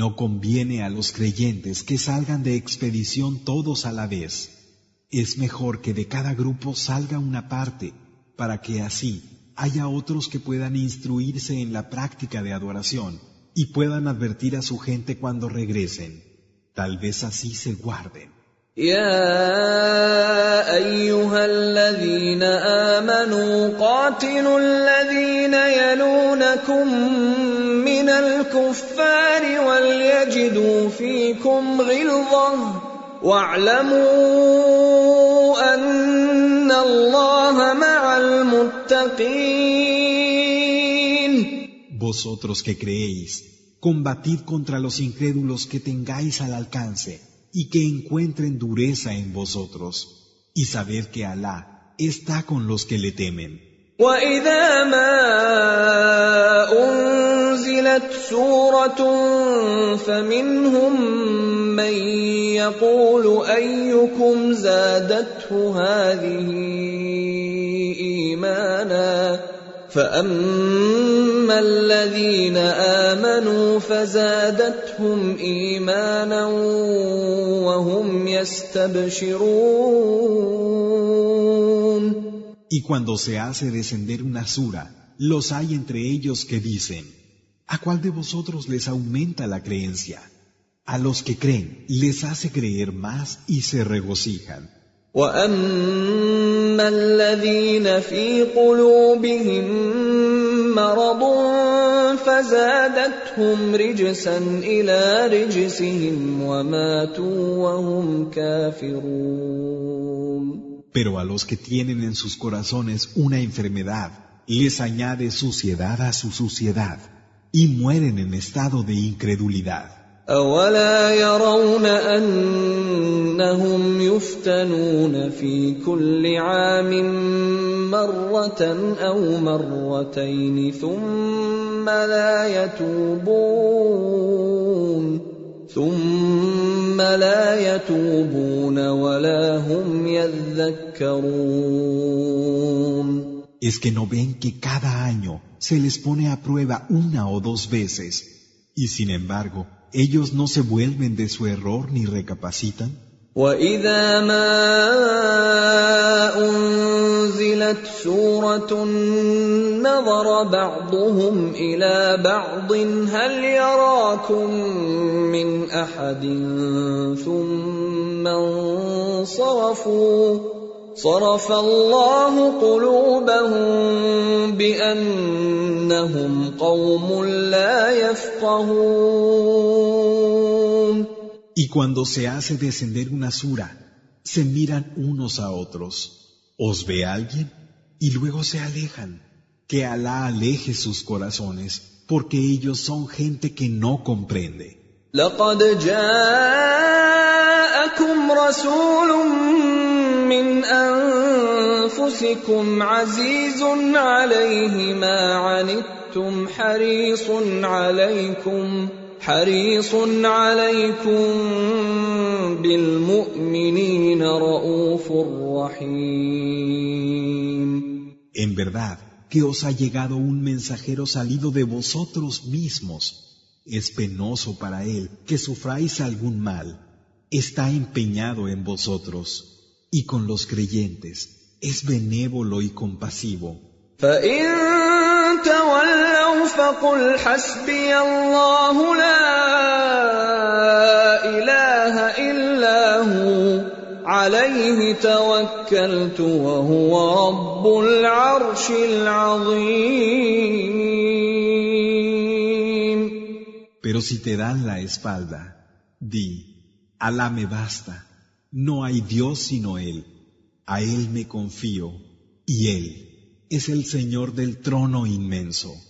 No conviene a los creyentes que salgan de expedición todos a la vez. Es mejor que de cada grupo salga una parte, para que así haya otros que puedan instruirse en la práctica de adoración y puedan advertir a su gente cuando regresen. Tal vez así se guarden. يا أيها الذين آمنوا قاتلوا الذين يلونكم من الكفار وليجدوا فيكم غلظة. واعلموا أن الله مع المتقين. Vosotros que creéis, combatid contra los incrédulos que tengáis al alcance. y que encuentren dureza en vosotros, y sabed que Alá está con los que le temen. واذا ما انزلت سوره فمنهم من يقول ايكم زادته هذه ايمانا فاما الذين امنوا فزادتهم ايمانا وهم يستبشرون Y cuando se hace descender una sura, los hay entre ellos que dicen, ¿a cuál de vosotros les aumenta la creencia? A los que creen les hace creer más y se regocijan. واما الذين في قلوبهم مرض فزادتهم رجسا الى رجسهم وماتوا وهم كافرون Pero a los que tienen en sus corazones una enfermedad, les añade suciedad a su suciedad, y mueren en estado de incredulidad. أولا يرون أنهم يفتنون في كل عام مرة أو مرتين ثم لا يتوبون ثم لا يتوبون ولا هم يذكرون Es que no ven que cada año se les pone a prueba una o dos veces, y sin embargo, ellos no se vuelven de su error ni recapacitan. واذا ما انزلت سوره نظر بعضهم إلى بعض هل يراكم من احد ثم انصرفوا صرف الله قلوبهم بانهم قوم لا يفقهون Y cuando se hace descender una sura, se miran unos a otros. ¿Os ve alguien? Y luego se alejan. Que Alá aleje sus corazones, porque ellos son gente que no comprende. لقد جاءكم رسول من انفسكم عزيز عليه ما عنتم حريص عليكم حريص عليكم بالمؤمنين رءوف رحيم En verdad que os ha llegado un mensajero salido de vosotros mismos, es penoso para él que sufráis algún mal, está empeñado en vosotros, y con los creyentes es benévolo y compasivo. Pero si te dan la espalda, di, Alá me basta no hay Dios sino Él, a Él me confío, y Él es el Señor del trono inmenso.